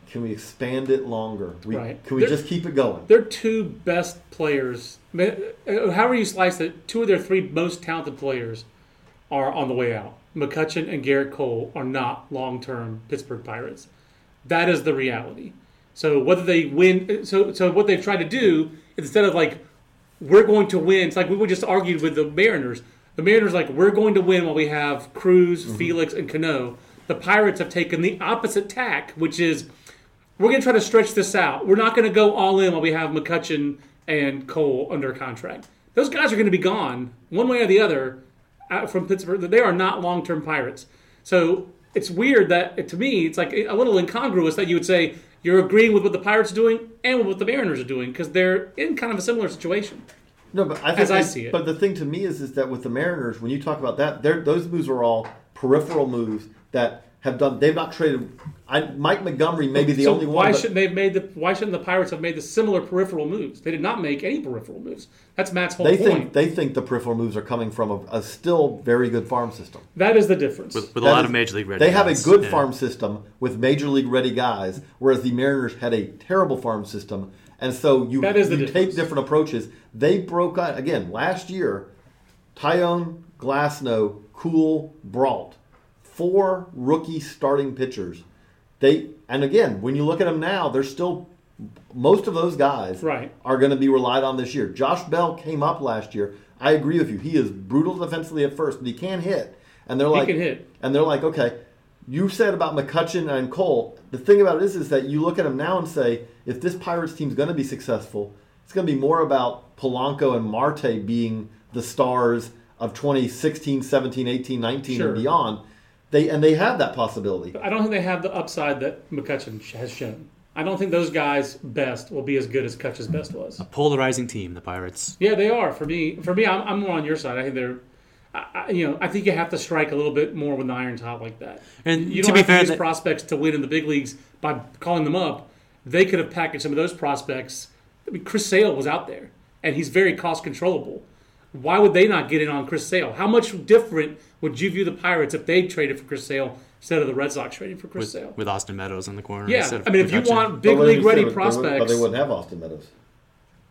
Can we expand it longer? We, Right. Can we There- just keep it going? their two best players, ma- uh, however you slice it, two of their three most talented players are on the way out. McCutchen and Gerrit Cole are not long-term Pittsburgh Pirates. That is the reality. So whether they win, so so what they've tried to do instead of like we're going to win, it's like we would just argued with the Mariners. The Mariners like we're going to win while we have Cruz, mm-hmm. Felix, and Cano. The Pirates have taken the opposite tack, which is we're going to try to stretch this out. We're not going to go all in while we have McCutchen and Cole under contract. Those guys are going to be gone one way or the other from Pittsburgh. They are not long term Pirates. So it's weird that, to me, it's like a little incongruous that you would say you're agreeing with what the Pirates are doing and with what the Mariners are doing because they're in kind of a similar situation. No, but I think As I see it. But the thing to me is, is that with the Mariners, when you talk about that, those moves are all peripheral moves that have done. They've not traded. I, Mike Montgomery may be the so only why one. Why shouldn't they have made the Why shouldn't the Pirates have made the similar peripheral moves? They did not make any peripheral moves. That's Matt's whole they point. think they think the peripheral moves are coming from a, a still very good farm system. that is the difference. With, with a lot is- of major league ready They have a good Yeah. farm system with major league ready guys, whereas the Mariners had a terrible farm system. And so you, That is the you difference. take different approaches. They broke out again last year. Taillon, Glasnow, Kuhl, Brault, four rookie starting pitchers. They and again, when you look at them now, they're still most of those guys Right. are going to be relied on this year. Josh Bell came up last year. I agree with you. He is brutal defensively at first, but he can hit. And they're like, he can hit. And they're like, okay, you said about McCutchen and Cole. The thing about it is, is that you look at them now and say, if this Pirates team's going to be successful, it's going to be more about Polanco and Marte being the stars of 2016, 17, 18, 19, Sure. and beyond. They and they have that possibility. I don't think they have the upside that McCutchen has shown. I don't think those guys' best will be as good as Kutch's best was. A polarizing team, the Pirates. Yeah, they are. For me, for me, I'm, I'm more on your side. I think they're, I, I, you know, I think you have to strike a little bit more with the iron top like that. And you to don't be have fair, to use that- prospects to win in the big leagues by calling them up. They could have packaged some of those prospects. I mean, Chris Sale was out there, and he's very cost controllable. Why would they not get in on Chris Sale? How much different would you view the Pirates if they traded for Chris Sale instead of the Red Sox trading for Chris with, Sale? with Austin Meadows in the corner. yeah, instead of I mean, if you want big But league did you ready say? They would- prospects, but they wouldn't have Austin Meadows.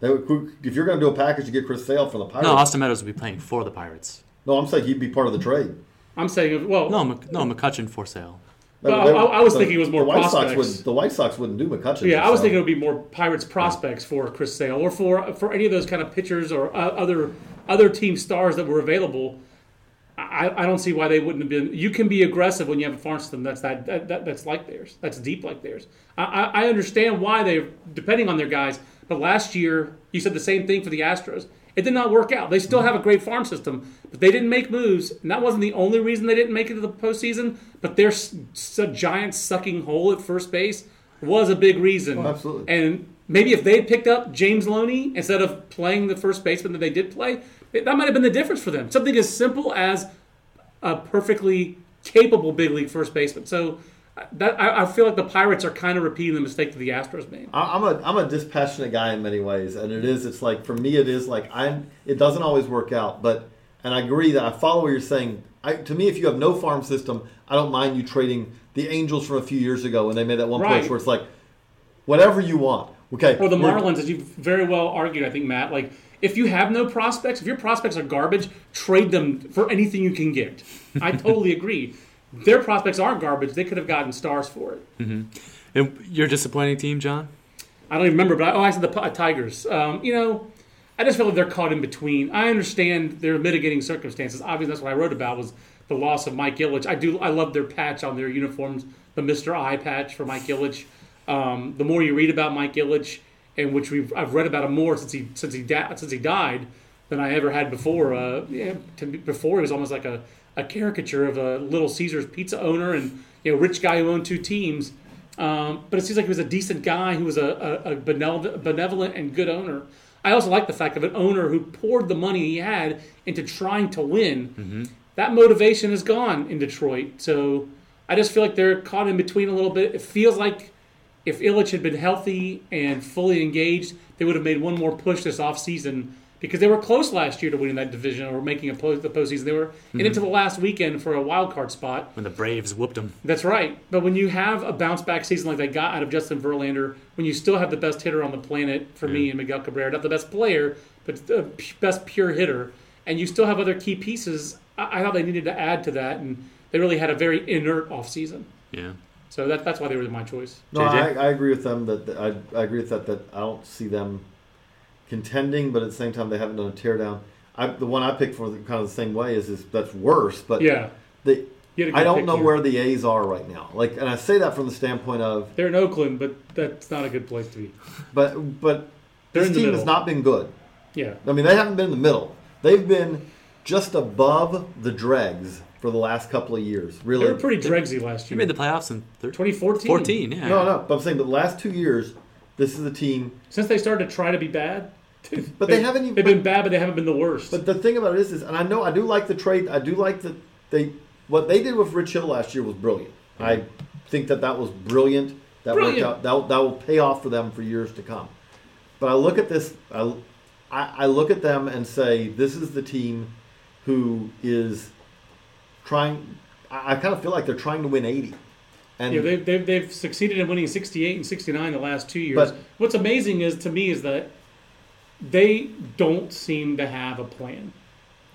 They would, if you're going to do a package to get Chris Sale from the Pirates, no, Austin Meadows would be playing for the Pirates. no, I'm saying he'd be part of the trade. I'm saying, well, No, Mc, no, McCutchen for sale. Well, They- I- I was thinking it was more the White Sox prospects. would the White Sox wouldn't do McCutchen. Yeah, I was thinking it would be more Pirates prospects for Chris Sale or for for any of those kind of pitchers or uh, other other team stars that were available. I, I don't see why they wouldn't have been. You can be aggressive when you have a farm system that's that, that, that that's like theirs, that's deep like theirs. I, I, I understand why they, depending on their guys. But last year, you said the same thing for the Astros. It did not work out. They still have a great farm system, but they didn't make moves, and that wasn't the only reason they didn't make it to the postseason. But their giant sucking hole at first base was a big reason. Oh, absolutely. And maybe if they picked up James Loney instead of playing the first baseman that they did play, that might have been the difference for them. Something as simple as a perfectly capable big league first baseman. So that I, I feel like the Pirates are kind of repeating the mistake that the Astros made. I'm a I'm a dispassionate guy in many ways, and it is. It's like for me, it is like I'm. It doesn't always work out, but and I agree that I follow what you're saying. I, to me, if you have no farm system, I don't mind you trading the Angels from a few years ago when they made that one Right. push where it's like, whatever you want. Okay. Or the Marlins, as you've very well argued, I think, Matt. Like, if you have no prospects, if your prospects are garbage, trade them for anything you can get. I totally agree. Their prospects aren't garbage. They could have gotten stars for it. And your disappointing team, John? I don't even remember, but I, oh, I said the Pi- Tigers. Um, you know, I just feel like they're caught in between. I understand their mitigating circumstances. Obviously, that's what I wrote about was the loss of Mike Ilitch. I do. I love their patch on their uniforms, the Mister I patch for Mike Ilitch. Um, the more you read about Mike Ilitch, and which we've I've read about him more since he since he da- since he died than I ever had before. Uh, yeah, to before he was almost like a, a caricature of a Little Caesars pizza owner and you know rich guy who owned two teams. Um, but it seems like he was a decent guy who was a, a, a benevolent, and good owner. I also like the fact of an owner who poured the money he had into trying to win. That motivation is gone in Detroit. So I just feel like they're caught in between a little bit. It feels like if Ilitch had been healthy and fully engaged, they would have made one more push this offseason because they were close last year to winning that division or making a post, the postseason. They were mm-hmm. in it to the last weekend for a wild card spot. When the Braves whooped them. That's right. But when you have a bounce back season like they got out of Justin Verlander, when you still have the best hitter on the planet for me and Miguel Cabrera, not the best player, but the p- best pure hitter, and you still have other key pieces, I, I thought they needed to add to that, and they really had a very inert offseason. Yeah. So that, that's why they were my choice. No, I, I agree with them that I, I agree with that. That I don't see them contending, but at the same time they haven't done a teardown. I, the one I picked for the, kind of the same way is, is that's worse, but Yeah. the, You had a I good don't know here. where the A's are right now. Like, and I say that from the standpoint of, They're in Oakland, but that's not a good place to be. but but They're this in the team has not been good. Yeah. I mean, they haven't been in the middle. They've been just above the dregs for the last couple of years. Really, They were pretty dregsy last They year. made the playoffs in thir- 2014. 14, yeah. No, no. But I'm saying, but the last two years, this is a team. Since they started to try to be bad. But they haven't even- They've been bad, but they haven't been the worst. But the thing about it is, is and I know I do like the trade. I do like that they what they did with Rich Hill last year was brilliant. I think that that was brilliant. That Brilliant. worked out. That, that will pay off for them for years to come. But I look at this. I, I, I look at them and say, this is the team who is trying. I, I kind of feel like they're trying to win eighty. And Yeah, they've, they've, they've succeeded in winning 68 and 69 the last two years. But- What's amazing is to me is that they don't seem to have a plan.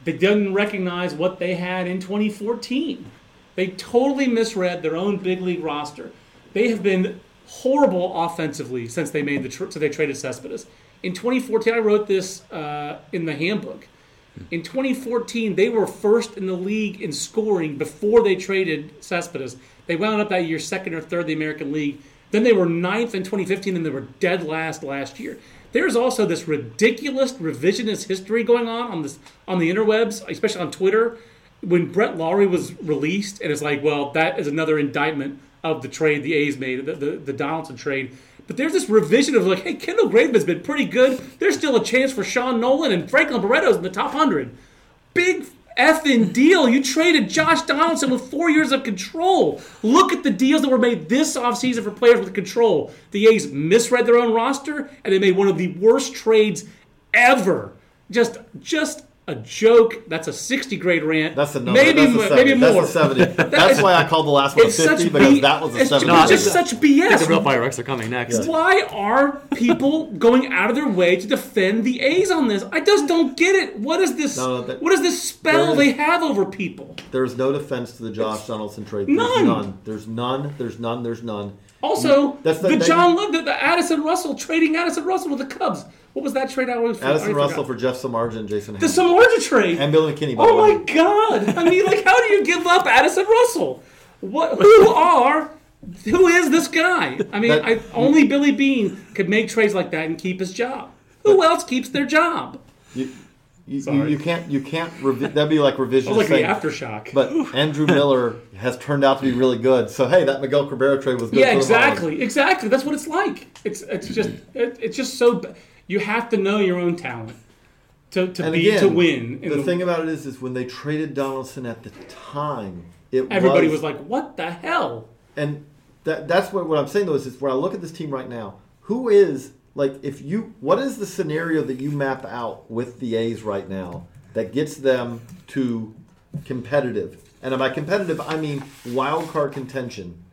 They didn't recognize what they had in 2014. They totally misread their own big league roster. They have been horrible offensively since they made the tr- so they traded Cespedes. In 2014, I wrote this uh, in the handbook. In 2014, they were first in the league in scoring before they traded Cespedes. They wound up that year second or third in the American League. Then they were ninth in 2015, and they were dead last last year. There's also this ridiculous revisionist history going on on this on the interwebs, especially on Twitter. When Brett Lawrie was released, and it's like, well, that is another indictment of the trade the A's made, the, the, the Donaldson trade. But there's this revision of like, hey, Kendall Graveman's been pretty good. There's still a chance for Sean Nolin and Franklin Barreto's in the top 100. Big effing deal. You traded Josh Donaldson with four years of control. Look at the deals that were made this offseason for players with control. The A's misread their own roster, and they made one of the worst trades ever. Just, just a joke. That's a 60 grade rant. That's a number. Maybe, that's a 70. maybe more. That's a 70. That's why I called the last one a 50 such because B- that was a it's 70. It's I just think such I think the real BS. fireworks are coming next. Why are people going out of their way to defend the A's on this? I just don't get it. What is this? No, no, that- what is this spell there they have over people? There's no defense to the Josh Donaldson trade. There's None. none. There's none. There's none. There's none. Also, That's the- the, John Love, the, the Addison Russell trading Addison Russell with the Cubs. What was that trade? I was I Addison already Russell forgot. for Jeff Samardzija and Jason the. Samardzija trade. And Billy McKinney, Oh way. my God! I mean, like, how do you give up Addison Russell? What? Who are? Who is this guy? I mean, That- I, only Billy Beane could make trades like that and keep his job. Who else keeps their job? You, you, you, you can't. You can't. Revi- that'd be like revisionist Oh, like the aftershock. But Andrew Miller has turned out to be really good. So hey, that Miguel Cabrera trade was good. yeah, exactly, exactly. That's what it's like. It's it's just it, it's just so. You have to know your own talent to, to And be again, to win. in The thing about it is, is when they traded Donaldson at the time, it everybody was, was like, "What the hell?" and that that's what what I'm saying though is, is when I look at this team right now, who is like if you what is the scenario that you map out with the A's right now that gets them to competitive? And by competitive, I mean wild card contention.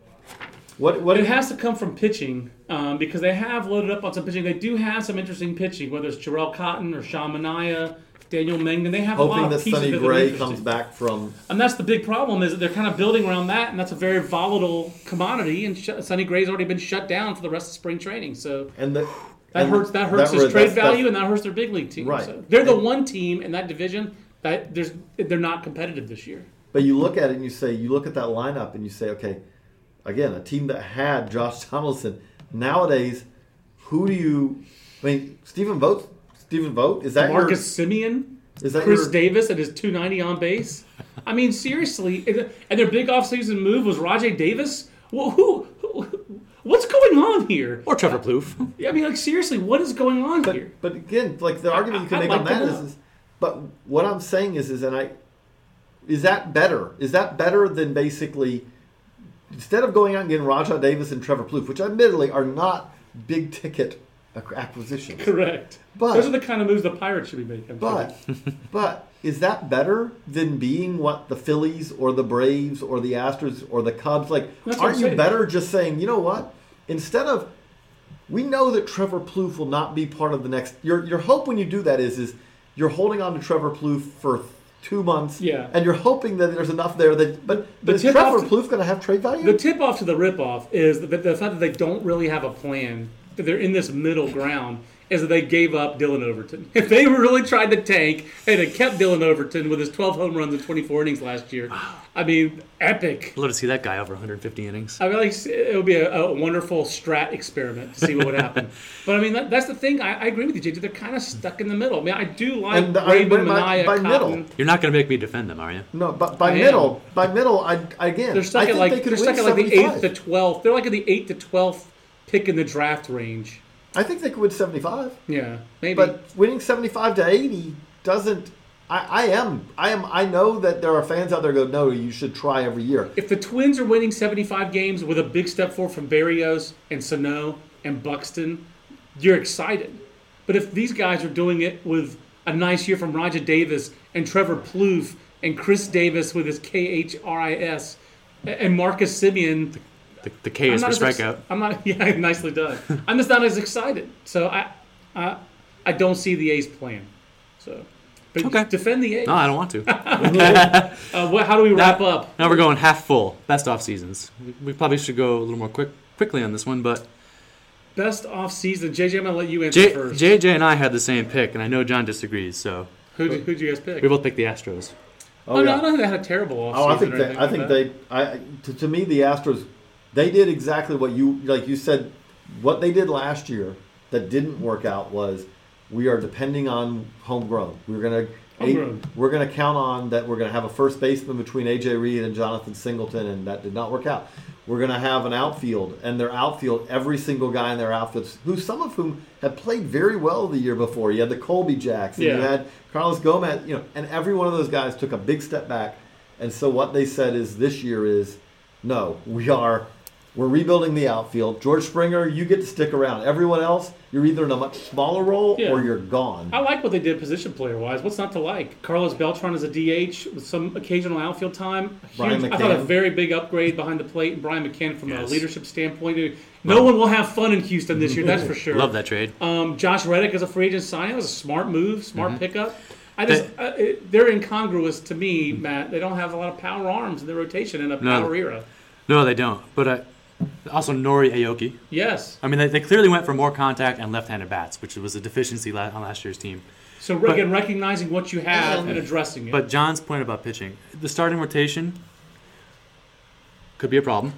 What what It has to come from pitching um, because they have loaded up on some pitching. They do have some interesting pitching, whether it's Jharel Cotton or Sean Manaea, Daniel Mengden. They have a lot that of pieces Sonny that Gray comes back from And that's the big problem is that they're kind of building around that, and that's a very volatile commodity. And sh- Sonny Gray's already been shut down for the rest of spring training, so and the that and hurts. That hurts his re- trade that's- that's- value, and that hurts their big league team. Right. So they're the one team in that division that there's they're not competitive this year. But you look at it and you say, you look at that lineup and you say, okay, again, a team that had Josh Donaldson. Nowadays, who do you? I mean, Stephen Vogt. Stephen Vogt is that Marcus your? Simeon, Is that Chris your? Davis at his 290 on base. I mean, seriously, and and their big offseason move was Rajai Davis. Well, who, who, what's going on here? Or Trevor Plouffe. I mean, like seriously, what is going on But, here? but again, like the argument you can I'd make like on that is, know. is, but what I'm saying is, is, and I, is that better? Is that better than basically instead of going out and getting Rajai Davis and Trevor Plouffe, which admittedly are not big ticket acquisitions, Correct. But- those are the kind of moves the Pirates should be making. But but is that better than being what the Phillies or the Braves or the Astros or the Cubs like? That's aren't you better just saying, you know what? Instead of we know that Trevor Plouffe will not be part of the next. Your your hope when you do that is is you're holding on to Trevor Plouffe for two months, Yeah. and you're hoping that there's enough there that. But, but is Trevor Plouffe going to have trade value? the tip off to the rip off is the, the fact that they don't really have a plan. That they're in this middle ground is that they gave up Dillon Overton. If they really tried to tank and had kept Dillon Overton with his 12 home runs and 24 innings last year, I mean, epic. I'd love to see that guy over 150 innings. I mean, like, it would be a, a wonderful strat experiment to see what would happen. but I mean, that, that's the thing. I, I agree with you, JJ. They're kind of stuck in the middle. I mean, I do like And I- Raven, by- Manaea, by Cotton. middle. You're not going to make me defend them, are you? no, but by I am. middle, by middle, I again, They're stuck I at think like they could they're stuck at like the eighth to twelfth. They're like in the eighth to twelfth pick in the draft range. I think they could win 75. Yeah, maybe. But winning 75 to 80 doesn't. I, I am. I am. I know that there are fans out there go, no, you should try every year. if the Twins are winning 75 games with a big step forward from Berrios and Sano and Buxton, you're excited. But if these guys are doing it with a nice year from Roger Davis and Trevor Plouffe and Khris Davis with his K H R I S and Marcus Semien, The, the K I'm is for not ex- strikeout. I'm not. Yeah, nicely done. I'm just not as excited. So I, I, I don't see the A's plan. So, but Okay. defend the A's. No, I don't want to. Uh, what, how do we wrap up? Now we're going half full. Best off seasons. We, we probably should go a little more quick quickly on this one, but Best off season. JJ, I'm gonna let you answer J, first. JJ and I had the same pick, and I know John disagrees. So Who did, who'd you guys pick? We both picked the Astros. Oh, no, I don't think they had a terrible offseason. Oh, I think or they, I think that. they. I to, to me the Astros, they did exactly what you like. You said what they did last year that didn't work out was we are depending on homegrown. We're gonna Homegrown. we're gonna count on that. We're gonna have a first baseman between AJ Reed and Jonathan Singleton, and that did not work out. We're gonna have an outfield, and their outfield, every single guy in their outfield, who some of whom had played very well the year before. You had the Colby Jacks, and you had Carlos Gomez, you know, and every one of those guys took a big step back. And so what they said is this year is no, we are we're rebuilding the outfield. George Springer, you get to stick around. Everyone else, you're either in a much smaller role Yeah. or you're gone. I like what they did position player wise. What's not to like? Carlos Beltran is a DH with some occasional outfield time. Brian Huge, I thought a very big upgrade behind the plate. And Brian McCann from a leadership standpoint. No one will have fun in Houston this year, that's for sure. Love that trade. Um, Josh Reddick as a free agent signing was a smart move, smart Mm-hmm. pickup. I just uh, it, they're incongruous to me, Matt. They don't have a lot of power arms in the rotation in a No. power era. No, they don't. But uh, also Nori Aoki. Yes. I mean, they, they clearly went for more contact and left-handed bats, which was a deficiency la- on last year's team. So But- again, recognizing what you have and addressing it. But John's point about pitching, the starting rotation could be a problem.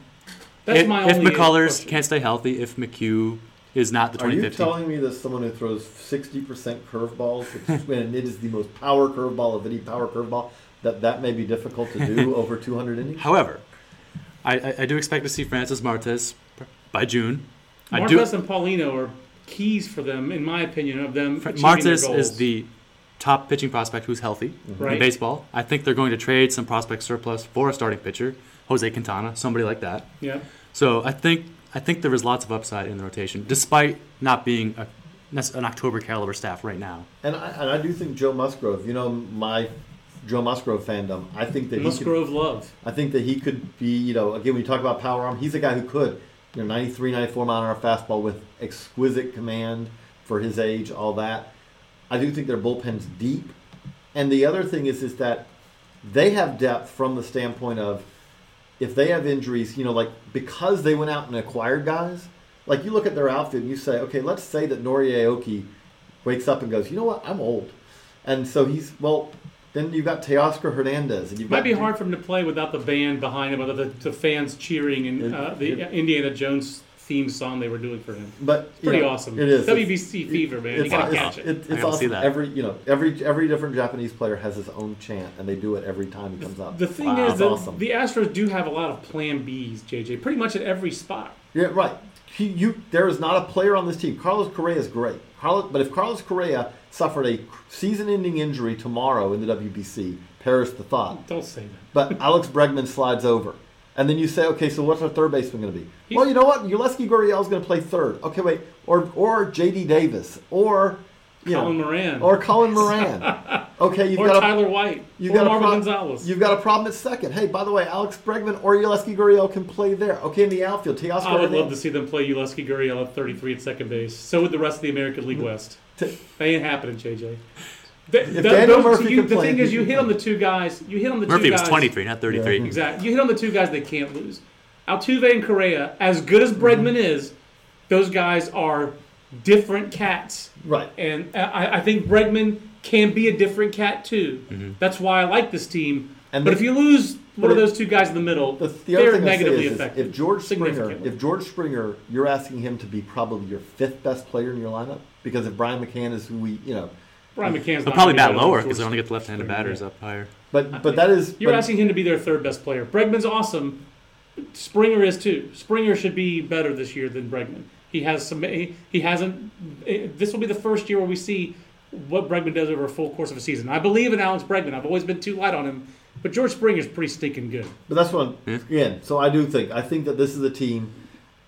that's if, my if only McCullers question. can't stay healthy, if McHugh is not the 2015. Are you telling me that someone who throws 60% curveballs, which when it is the most power curveball of any power curveball, that that may be difficult to do over 200 innings? However, I, I, I do expect to see Francis Martes by June. I do, Marquez and Paulino are keys for them, in my opinion, of them. achieving Martes their goals. is the top pitching prospect who's healthy Right. in baseball. I think they're going to trade some prospect surplus for a starting pitcher, Jose Quintana, somebody like that. yeah. So I think I think there is lots of upside in the rotation, despite not being a, an October caliber staff right now. And I, and I do think Joe Musgrove, you know, my Joe Musgrove fandom, I think that he could, Musgrove love. I think that he could be, you know, again, when you talk about power arm, he's a guy who could, you know, 93, 94 mile an hour fastball with exquisite command for his age, all that. I do think their bullpen's deep. And the other thing is, is that they have depth from the standpoint of if they have injuries, you know, like because they went out and acquired guys, like you look at their outfit and you say, okay, let's say that Nori Aoki wakes up and goes, you know what, I'm old. And so he's, well, then you've got Teoscar Hernandez. And you've Might got be hard for him to play without the band behind him, without the, the fans cheering and uh, the it- Indiana Jones theme song they were doing for him. But you Pretty know, awesome. It is WBC fever, man. You gotta it's, catch it. It's, I it's see awesome. that. Every you know every every different Japanese player has his own chant, and they do it every time he comes up. The thing Wow, is that's that awesome. the Astros do have a lot of Plan Bs, JJ, pretty much at every spot. yeah, right. He, you there is not a player on this team. Carlos Correa is great. Carlos, but if Carlos Correa suffered a season-ending injury tomorrow in the WBC, perish the thought. Don't say that. But Alex Bregman slides over. And then you say, okay, so what's our third baseman going to be? He's- well, you know what? Yulieski Gurriel is going to play third. Okay, wait. Or or J.D. Davis. Or, you Colin know, Moran. Or Colin Moran. Okay, you've or got a, Tyler White. You've or got, a Marvin prob- Gonzalez. you've got a problem at second. Hey, by the way, Alex Bregman or Yulieski Gurriel can play there. Okay, in the outfield, Teoscar I would love to see them play Yulieski Gurriel at 33 at second base. So would the rest of the American League mm-hmm. West. T- That ain't happening, JJ. Th- th- Daniel those- Murphy you- the play, thing is, you hit play. on the two guys. You hit on the Murphy two was guys. 23, not 33. Exactly. You hit on the two guys they can't lose. Altuve and Correa, as good as Bregman mm-hmm. is, those guys are different cats. Right. And uh, I, I think Bregman can be a different cat too. Mm-hmm. That's why I like this team. And but the- if you lose one of those two guys in the middle, The, the they're thing I say negatively is, is affected. if George Springer, if George Springer, you're asking him to be probably your fifth best player in your lineup because if Brian McCann is who we, you know, Brian McCann's They'll not probably gonna bat lower because they George only get the left-handed batters up higher. but but that is You're but- asking him to be their third best player. Bregman's awesome. Springer is too. Springer should be better this year than Bregman. He has some. He, he hasn't. eh, This will be the first year where we see what Bregman does over a full course of a season. I believe in Alex Bregman. I've always been too light on him, but George Springer's pretty stinking good. But that's what I'm, again. So I do think I think that this is a team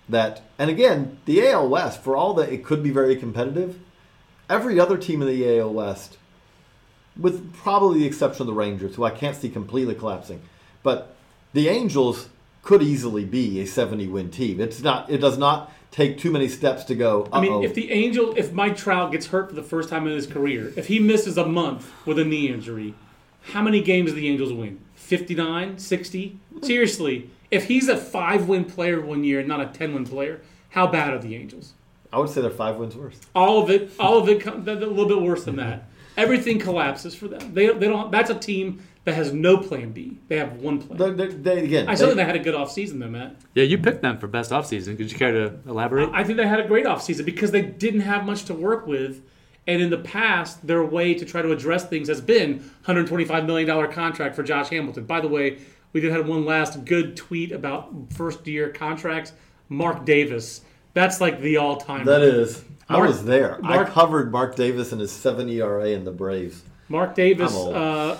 that, and again, the AL West for all that it could be very competitive. Every other team in the AL West, with probably the exception of the Rangers, who I can't see completely collapsing, but the Angels could easily be a 70 win team. It's not. It does not take too many steps to go. Uh-oh. I mean, if the Angel, if Mike Trout gets hurt for the first time in his career, if he misses a month with a knee injury, how many games do the Angels win? 59, 60? Seriously, if he's a five win player one year and not a 10 win player, how bad are the Angels? I would say they're five wins worse. All of it, all of it, a little bit worse than mm-hmm. that. everything collapses for them. They they don't. That's a team that has no plan B. They have one plan. They, they, they- again, I still they- think they had a good offseason though, Matt. Yeah, you picked them for best offseason. Could you care to elaborate? I think they had a great offseason because they didn't have much to work with. And in the past, their way to try to address things has been $125 million contract for Josh Hamilton. By the way, we did have one last good tweet about first year contracts. Mark Davis. That's like the all time. that is. I Mark- was there. Mark- I covered Mark Davis and his seven ERA in the Braves. Mark Davis uh,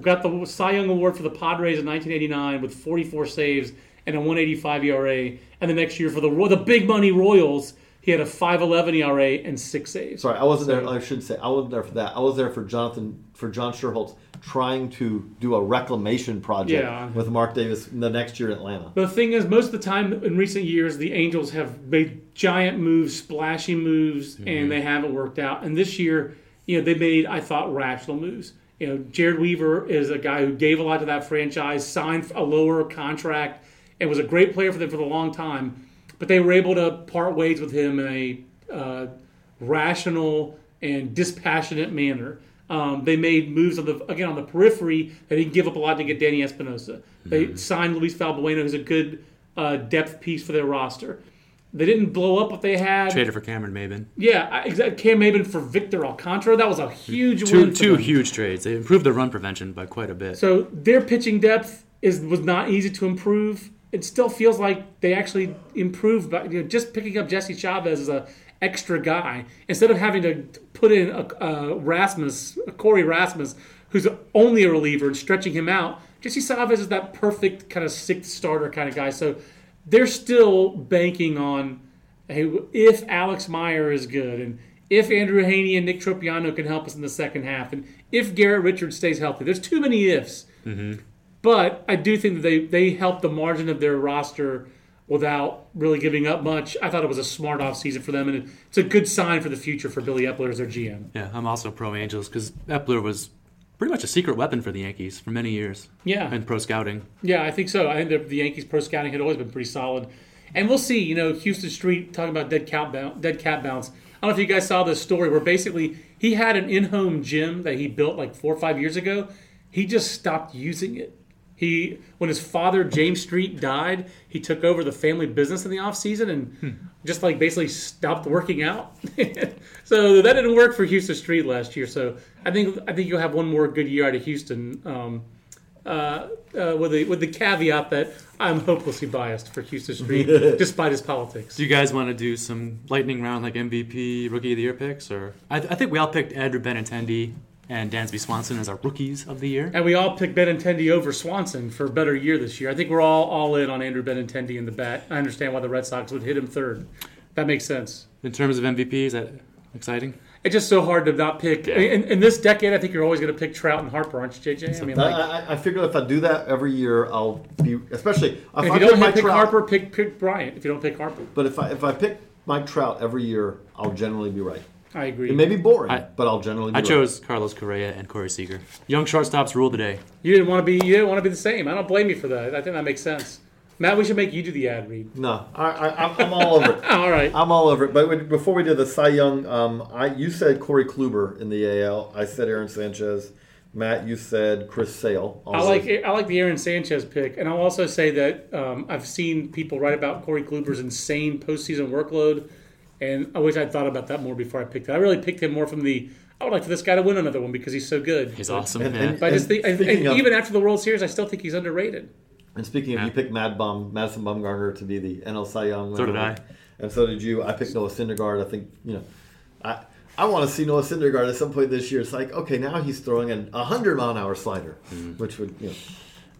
got the Cy Young Award for the Padres in 1989 with 44 saves and a 185 ERA. And the next year for the the big money Royals, he had a 511 ERA and six saves. Sorry, I wasn't So- there. I should say I wasn't there for that. I was there for Jonathan for John Schuerholz trying to do a reclamation project Yeah. with Mark Davis the next year in Atlanta. The thing is, most of the time in recent years, the Angels have made giant moves, splashy moves, and they haven't worked out. And this year, you know, they made, I thought, rational moves. You know, Jered Weaver is a guy who gave a lot to that franchise, signed a lower contract, and was a great player for them for a long time. But they were able to part ways with him in a uh, rational and dispassionate manner. Um, they made moves on the again on the periphery. They didn't give up a lot to get Danny Espinosa. They signed Luis Valbuena, who's a good uh, depth piece for their roster. They didn't blow up what they had. Traded for Cameron Maybin. Yeah, exactly. Cam Maybin for Victor Alcantara. That was a huge Two win. two them. huge trades. They improved their run prevention by quite a bit. So their pitching depth is was not easy to improve. It still feels like they actually improved by you know, just picking up Jesse Chavez as a extra guy instead of having to put in a, a Rasmus, a Corey Rasmus, who's only a reliever and stretching him out. Jesse Chavez is that perfect kind of sixth starter kind of guy. So they're still banking on hey, if Alex Meyer is good and if Andrew Heaney and Nick Tropeano can help us in the second half and if Garrett Richards stays healthy. There's too many ifs. Mm-hmm. But I do think that they, they helped the margin of their roster without really giving up much. I thought it was a smart offseason for them, and it's a good sign for the future for Billy Eppler as their GM. yeah, I'm also pro Angels because Epler was pretty much a secret weapon for the Yankees for many years. Yeah. in pro scouting. Yeah, I think so. I think the, the Yankees pro scouting had always been pretty solid. And we'll see, you know, Huston Street talking about dead cat, bounce, dead cat bounce. I don't know if you guys saw this story where basically he had an in home gym that he built like four or five years ago. He just stopped using it. He when his father James Street died, he took over the family business in the off season and just like basically stopped working out. so that didn't work for Huston Street last year. So I think I think you'll have one more good year out of Huston. Um, uh, uh, with the with the caveat that I'm hopelessly biased for Huston Street, despite his politics. Do you guys want to do some lightning round like MVP, Rookie of the Year picks, or I, I think we all picked Ed Andrew Benintendi and Dansby Swanson as our rookies of the year. And we all picked Benintendi over Swanson for a better year this year. I think we're all all in on Andrew Benintendi in the bat. I understand why the Red Sox would hit him third. That makes sense. In terms of MVP, is that exciting? It's just so hard to not pick. In, in this decade, I think you're always going to pick Trout and Harper, aren't you, JJ? I mean, like, I, I, I figure if I do that every year, I'll be especially if, I if you pick don't my pick Trout- Harper, pick pick Bryant. If you don't pick Harper, But if I if I pick Mike Trout every year, I'll generally be right. I agree. It may be boring, I- but I'll generally. Be I right. chose Carlos Correa and Corey Seager. Young shortstops rule the day. You didn't want to be. You didn't want to be the same. I don't blame you for that. I think that makes sense. Matt, we should make you do the ad read. No, I, I, I'm- I'm all over it. All right. I'm all over it. But before we did the Cy Young, um, I you said Corey Kluber in the AL. I said Aaron Sanchez. Matt, you said Chris Sale. I like I like the Aaron Sanchez pick, and I'll also say that um, I've seen people write about Corey Kluber's insane postseason workload, and I wish I'd thought about that more before I picked it. I really picked him more from the I would like for this guy to win another one because he's so good. He's But- awesome. and- and- But I just think, and, and of- even after the World Series, I still think he's underrated. And speaking of, you picked Mad Bum, Madison Bumgarner to be the NL Cy Young. So did winner. I. And so did you. I picked Noah Syndergaard. I think you know, I I want to see Noah Syndergaard at some point this year. It's like okay, now he's throwing an 100 mile an hour slider, which would you know,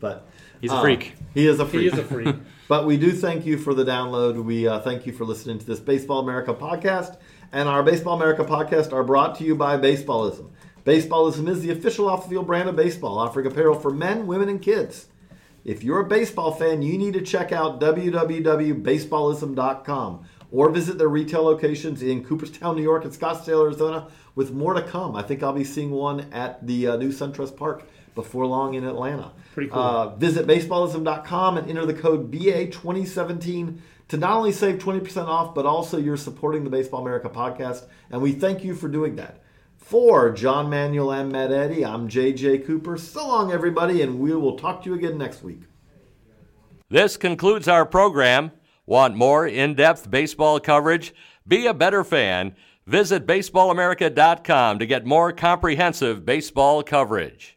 but Mm-hmm. He's a uh, freak. He is a freak. He is a freak. But we do thank you for the download. We uh, thank you for listening to this Baseball America podcast. And our Baseball America podcast are brought to you by Baseballism. Baseballism is the official off the field brand of baseball, offering apparel for men, women, and kids. If you're a baseball fan, you need to check out www.baseballism.com or visit their retail locations in Cooperstown, New York, and Scottsdale, Arizona, with more to come. I think I'll be seeing one at the uh, new SunTrust Park before long in Atlanta. Pretty cool. Uh, visit baseballism.com and enter the code BA2017 to not only save 20% off, but also you're supporting the Baseball America podcast. And we thank you for doing that. For John Manuel and Matt Eddy, I'm JJ Cooper. So long, everybody, and we will talk to you again next week. This concludes our program. Want more in depth baseball coverage? Be a better fan. Visit BaseballAmerica.com to get more comprehensive baseball coverage.